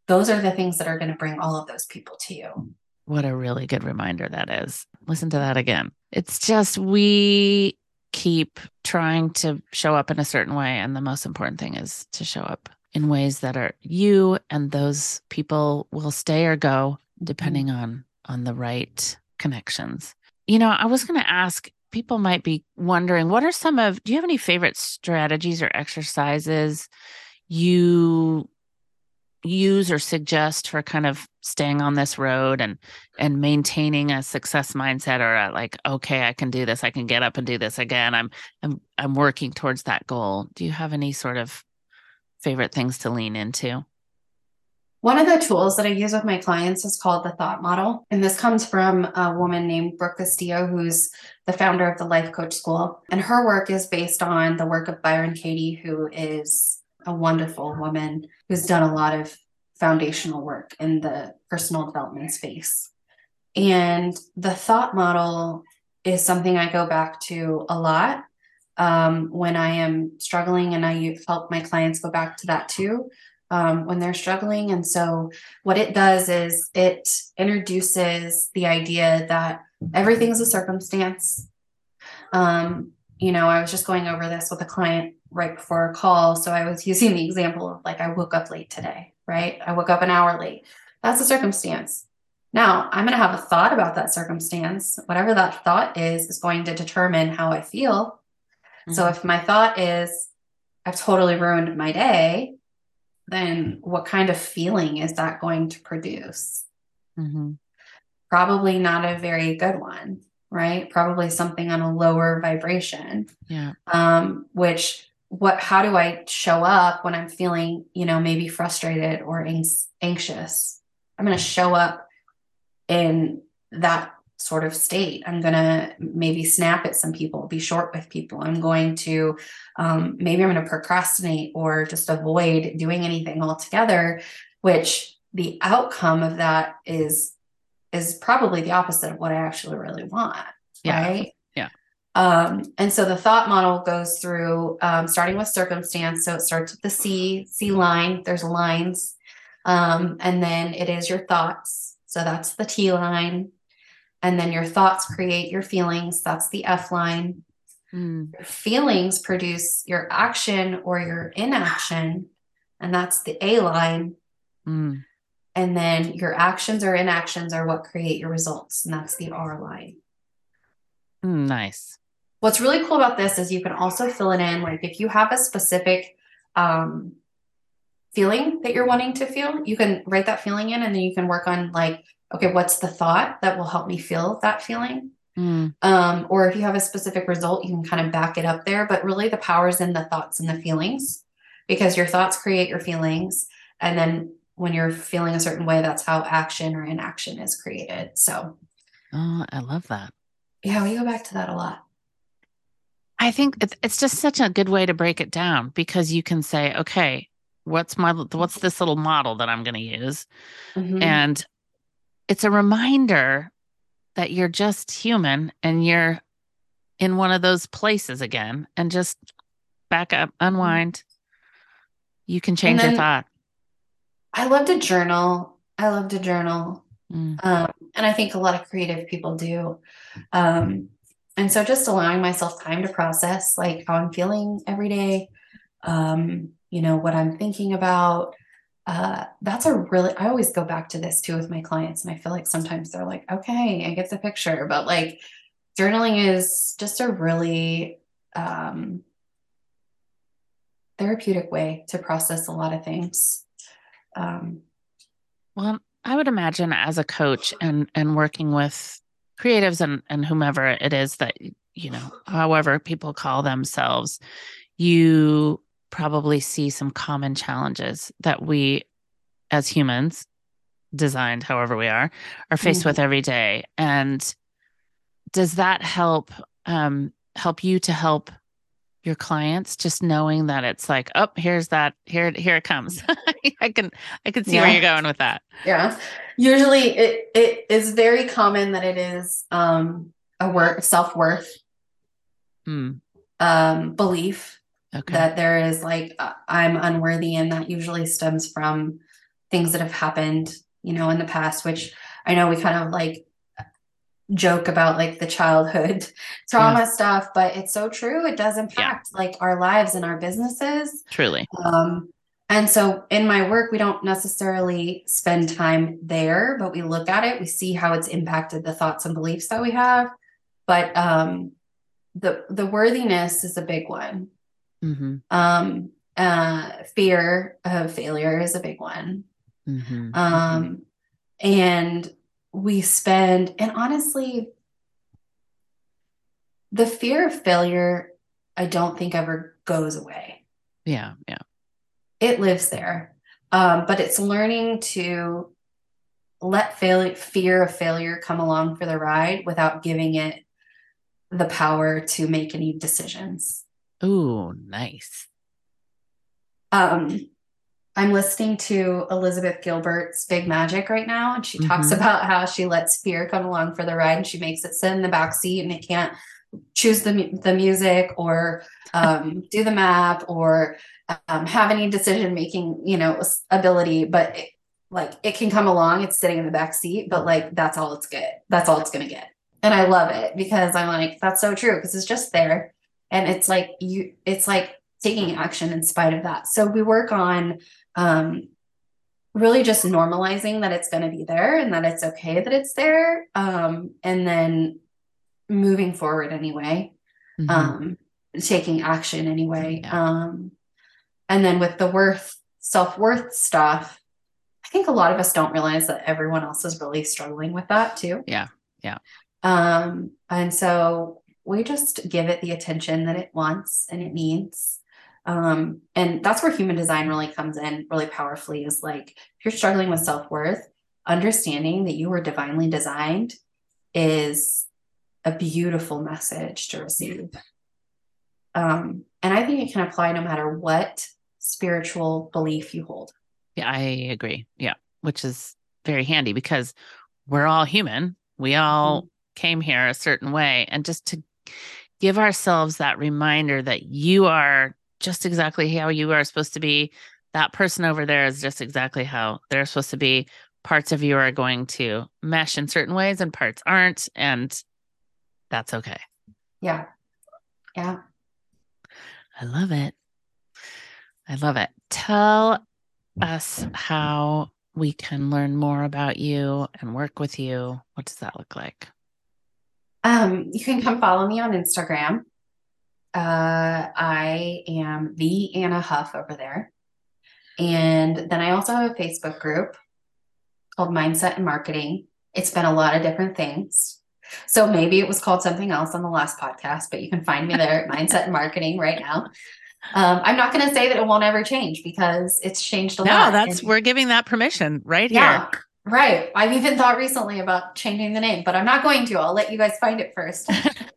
those are the things that are going to bring all of those people to you. What a really good reminder that is. Listen to that again. It's just we keep trying to show up in a certain way. And the most important thing is to show up in ways that are you and those people will stay or go depending on on the right connections. You know, I was going to ask people might be wondering what are some of do you have any favorite strategies or exercises you use or suggest for kind of staying on this road and and maintaining a success mindset or a like okay I can do this I can get up and do this again I'm I'm I'm working towards that goal do you have any sort of favorite things to lean into One of the tools that I use with my clients is called the thought model. And this comes from a woman named Brooke Castillo, who's the founder of the Life Coach School. And her work is based on the work of Byron Katie, who is a wonderful woman who's done a lot of foundational work in the personal development space. And the thought model is something I go back to a lot um, when I am struggling, and I help my clients go back to that too um, when they're struggling. And so, what it does is it introduces the idea that everything's a circumstance. Um, you know, I was just going over this with a client right before a call. So, I was using the example of like, I woke up late today, right? I woke up an hour late. That's a circumstance. Now I'm going to have a thought about that circumstance. Whatever that thought is, is going to determine how I feel. So Mhm. if my thought is, I've totally ruined my day, then what kind of feeling is that going to produce? Mhm. Probably not a very good one, right? Probably something on a lower vibration. yeah. Um, which what how do I show up when I'm feeling, you know, maybe frustrated or anx- anxious? I'm going to show up in that sort of state. I'm going to maybe snap at some people, be short with people. I'm going to um, maybe I'm going to procrastinate or just avoid doing anything altogether, which the outcome of that is is probably the opposite of what I actually really want. Yeah. Right. Yeah. Um, and so the thought model goes through um, starting with circumstance. So it starts with the C, C line. There's lines. Um, and then it is your thoughts. So that's the T line. And then your thoughts create your feelings. That's the F line. Mm. Your feelings produce your action or your inaction. And that's the A line. Mm. And then your actions or inactions are what create your results. And that's the R line. Mm, nice. What's really cool about this is you can also fill it in. Like if you have a specific um, feeling that you're wanting to feel, you can write that feeling in and then you can work on like, okay, what's the thought that will help me feel that feeling? Mm. Um, or if you have a specific result, you can kind of back it up there. But really, the power's in the thoughts and the feelings because your thoughts create your feelings. And then when you're feeling a certain way, that's how action or inaction is created. So, Oh, I love that. yeah, we go back to that a lot. I think it's just such a good way to break it down because you can say, okay, what's my what's this little model that I'm going to use, Mhm. and it's a reminder that you're just human and you're in one of those places again, and just back up, unwind. You can change your thought. I love to journal. I love to journal. Mm. Um, and I think a lot of creative people do. Um, and so just allowing myself time to process like how I'm feeling every day, um, you know, what I'm thinking about. Uh, that's a really, I always go back to this too with my clients. And I feel like sometimes they're like, okay, I get the picture. But like journaling is just a really um, therapeutic way to process a lot of things. Um, Well, I would imagine as a coach and and working with creatives and and whomever it is that you know, however people call themselves, you probably see some common challenges that we as humans designed however we are are faced Mhm. with every day and does that help um help you to help your clients just knowing that it's like oh here's that here here it comes. I can i can see where you're going with that. Yeah. Usually it it is very common that it is um a work self-worth Hmm. um belief okay. that there is like uh, I'm unworthy and that usually stems from things that have happened, you know, in the past which I know we kind of like joke about like the childhood trauma stuff, but it's so true. It does impact like our lives and our businesses. truly Um, and so in my work, we don't necessarily spend time there, but we look at it, we see how it's impacted the thoughts and beliefs that we have. But um, the the worthiness is a big one. hmm Um, uh, fear of failure is a big one. hmm Um, and we spend, and honestly, the fear of failure, I don't think ever goes away. yeah yeah it lives there. Um, but it's learning to let fail- fear of failure come along for the ride without giving it the power to make any decisions. Ooh, nice Um, I'm listening to Elizabeth Gilbert's Big Magic right now, and she talks Mhm. about how she lets fear come along for the ride, and she makes it sit in the back seat, and it can't choose the the music or um, do the map or um, have any decision making, you know, ability. But it, like it can come along, it's sitting in the back seat, but like that's all it's get. That's all it's gonna get, and I love it because I'm like that's so true because it's just there, and it's like you, it's like taking action in spite of that. So we work on um, really just normalizing that it's going to be there and that it's okay that it's there um, and then moving forward anyway Mhm. um, taking action anyway um, and then with the worth self-worth stuff i think a lot of us don't realize that everyone else is really struggling with that too Yeah. Yeah. um, and so we just give it the attention that it wants and it needs um, and that's where human design really comes in really powerfully is like if you're struggling with self-worth understanding that you were divinely designed is a beautiful message to receive um, and i think it can apply no matter what spiritual belief you hold Yeah, I agree. Yeah, which is very handy because we're all human. We all came here a certain way. And just to give ourselves that reminder that you are just exactly how you are supposed to be. That person over there is just exactly how they're supposed to be. Parts of you are going to mesh in certain ways and parts aren't. And that's okay. yeah yeah I love it. I love it. Tell us how we can learn more about you and work with you. What does that look like? Um, you can come follow me on Instagram. Uh, I am the Anna Huff over there. And then I also have a Facebook group called Mindset and Marketing. It's been a lot of different things. So maybe it was called something else on the last podcast, but you can find me there at Mindset and Marketing right now. Um, I'm not going to say that it won't ever change because it's changed a No, lot. No, that's And- we're giving that permission right yeah, here. right. I've even thought recently about changing the name, but I'm not going to. I'll let you guys find it first.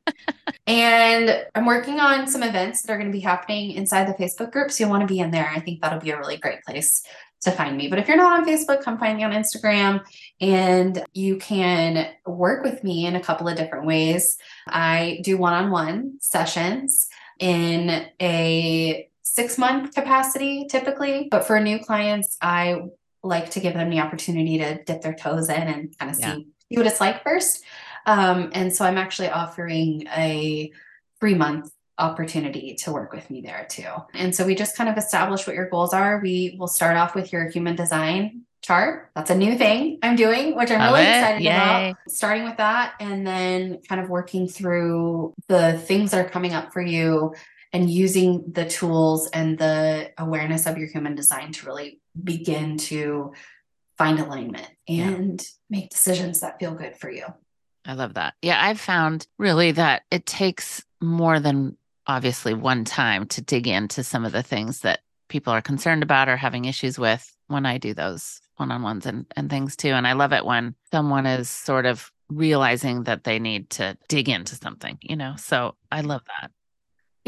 and I'm working on some events that are going to be happening inside the Facebook group. So you'll want to be in there. I think that'll be a really great place to find me. But if you're not on Facebook, come find me on Instagram and you can work with me in a couple of different ways. I do one on one sessions in a six month capacity typically. But for new clients, I like to give them the opportunity to dip their toes in and kind of see, Yeah. see what it's like first. Um, and so I'm actually offering a three month opportunity to work with me there too. And so we just kind of establish what your goals are. We will start off with your human design chart. That's a new thing I'm doing, which I'm Love really it. excited Yay. about. Starting with that and then kind of working through the things that are coming up for you and using the tools and the awareness of your human design to really begin to find alignment Yeah. and make decisions that feel good for you. I love that. Yeah, I've found really that it takes more than obviously one time to dig into some of the things that people are concerned about or having issues with when I do those one on ones and, and things too. And I love it when someone is sort of realizing that they need to dig into something, you know? So I love that.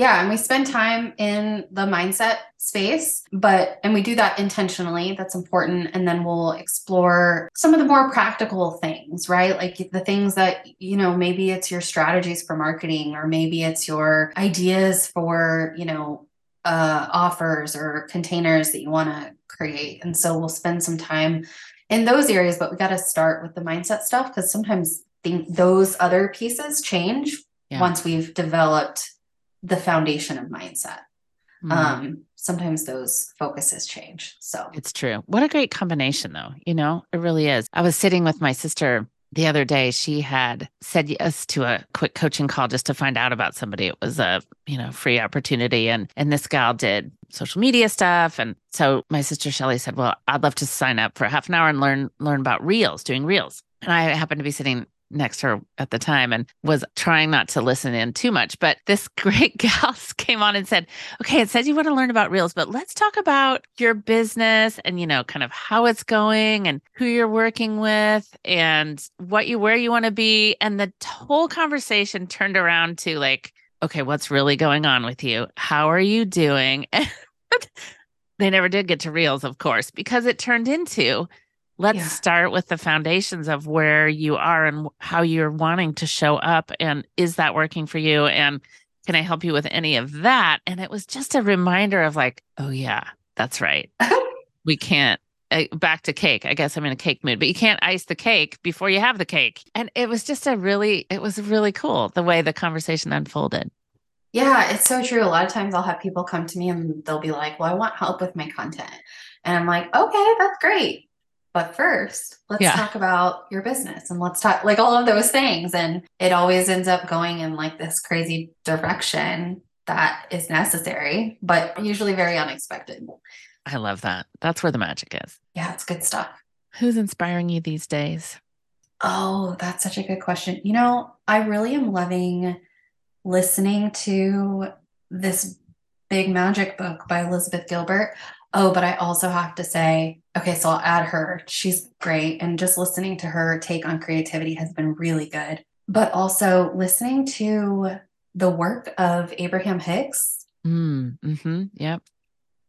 Yeah, and we spend time in the mindset space, but and we do that intentionally. That's important. And then we'll explore some of the more practical things, right? Like the things that, you know, maybe it's your strategies for marketing, or maybe it's your ideas for, you know, uh, offers or containers that you want to create. And so we'll spend some time in those areas, but we got to start with the mindset stuff because sometimes think those other pieces change Yeah. once we've developed the foundation of mindset. Mm. Um, sometimes those focuses change. So It's true. What a great combination, though. You know, it really is. I was sitting with my sister the other day. She had said yes to a quick coaching call just to find out about somebody. It was a you know free opportunity, and and this gal did social media stuff, and so my sister Shelly said, "Well, I'd love to sign up for half an hour and learn learn about reels, doing reels." And I happened to be sitting next to her at the time and was trying not to listen in too much. But this great gal came on and said, okay, it says you want to learn about reels, but let's talk about your business and, you know, kind of how it's going and who you're working with and what you, where you want to be. And the whole conversation turned around to like, okay, what's really going on with you? How are you doing? They never did get to reels, of course, because it turned into let's Yeah. start with the foundations of where you are and how you're wanting to show up and is that working for you and can i help you with any of that and it was just a reminder of like oh yeah that's right we can't uh, back to cake i guess i'm in a cake mood but you can't ice the cake before you have the cake and it was just a really it was really cool the way the conversation unfolded yeah, it's so true. A lot of times I'll have people come to me and they'll be like, Well, I want help with my content. And I'm like, okay, that's great. But first, let's Yeah. talk about your business and let's talk like all of those things. And it always ends up going in like this crazy direction that is necessary, but usually very unexpected. I love that. That's where the magic is. Yeah, it's good stuff. Who's inspiring you these days? Oh, that's such a good question. You know, I really am loving listening to this big magic book by Elizabeth Gilbert. Oh, but I also have to say, okay, so I'll add her. She's great. And just listening to her take on creativity has been really good. But also listening to the work of Abraham Hicks. Mm, hmm Yep.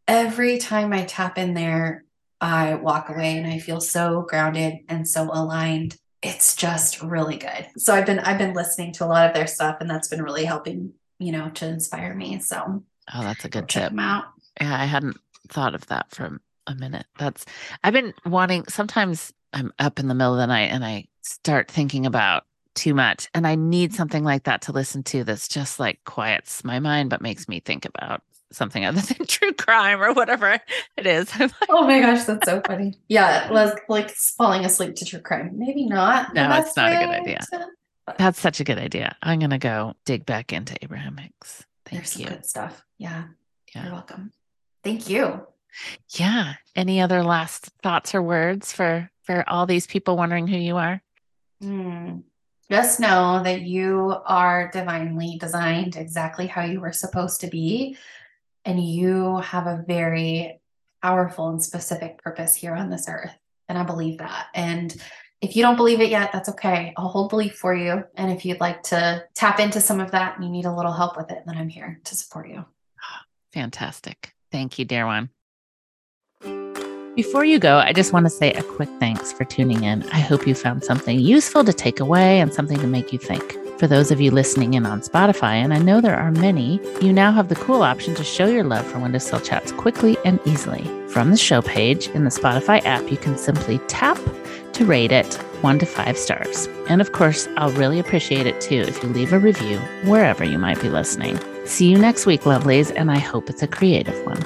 Every time I tap in there, I walk away and I feel so grounded and so aligned. It's just really good. So I've been I've been listening to a lot of their stuff and that's been really helping, you know, to inspire me. So Oh, that's a good check tip. them out. Yeah, I hadn't thought of that for a minute. That's I've been wanting sometimes I'm up in the middle of the night and I start thinking about too much and I need something like that to listen to that's just like quiets my mind but makes me think about something other than true crime or whatever it is. Like, Oh my gosh, that's so funny. Yeah, Les, like falling asleep to true crime. Maybe not. No, it's not a good idea. to- that's such a good idea. I'm going to go dig back into Abraham Hicks. Thank There's some you. good stuff. Yeah, yeah. you're welcome. Thank you. Yeah. Any other last thoughts or words for for all these people wondering who you are? Hmm. Just know that you are divinely designed exactly how you were supposed to be, and you have a very powerful and specific purpose here on this earth. And I believe that. And if you don't believe it yet, that's okay. I'll hold belief for you. And if you'd like to tap into some of that and you need a little help with it, then I'm here to support you. Fantastic. Thank you, dear one. Before you go, I just want to say a quick thanks for tuning in. I hope you found something useful to take away and something to make you think. For those of you listening in on Spotify, and I know there are many, you now have the cool option to show your love for Windowsill Chats quickly and easily. From the show page in the Spotify app, you can simply tap to rate it one to five stars. And of course, I'll really appreciate it too if you leave a review wherever you might be listening. See you next week, lovelies, and I hope it's a creative one.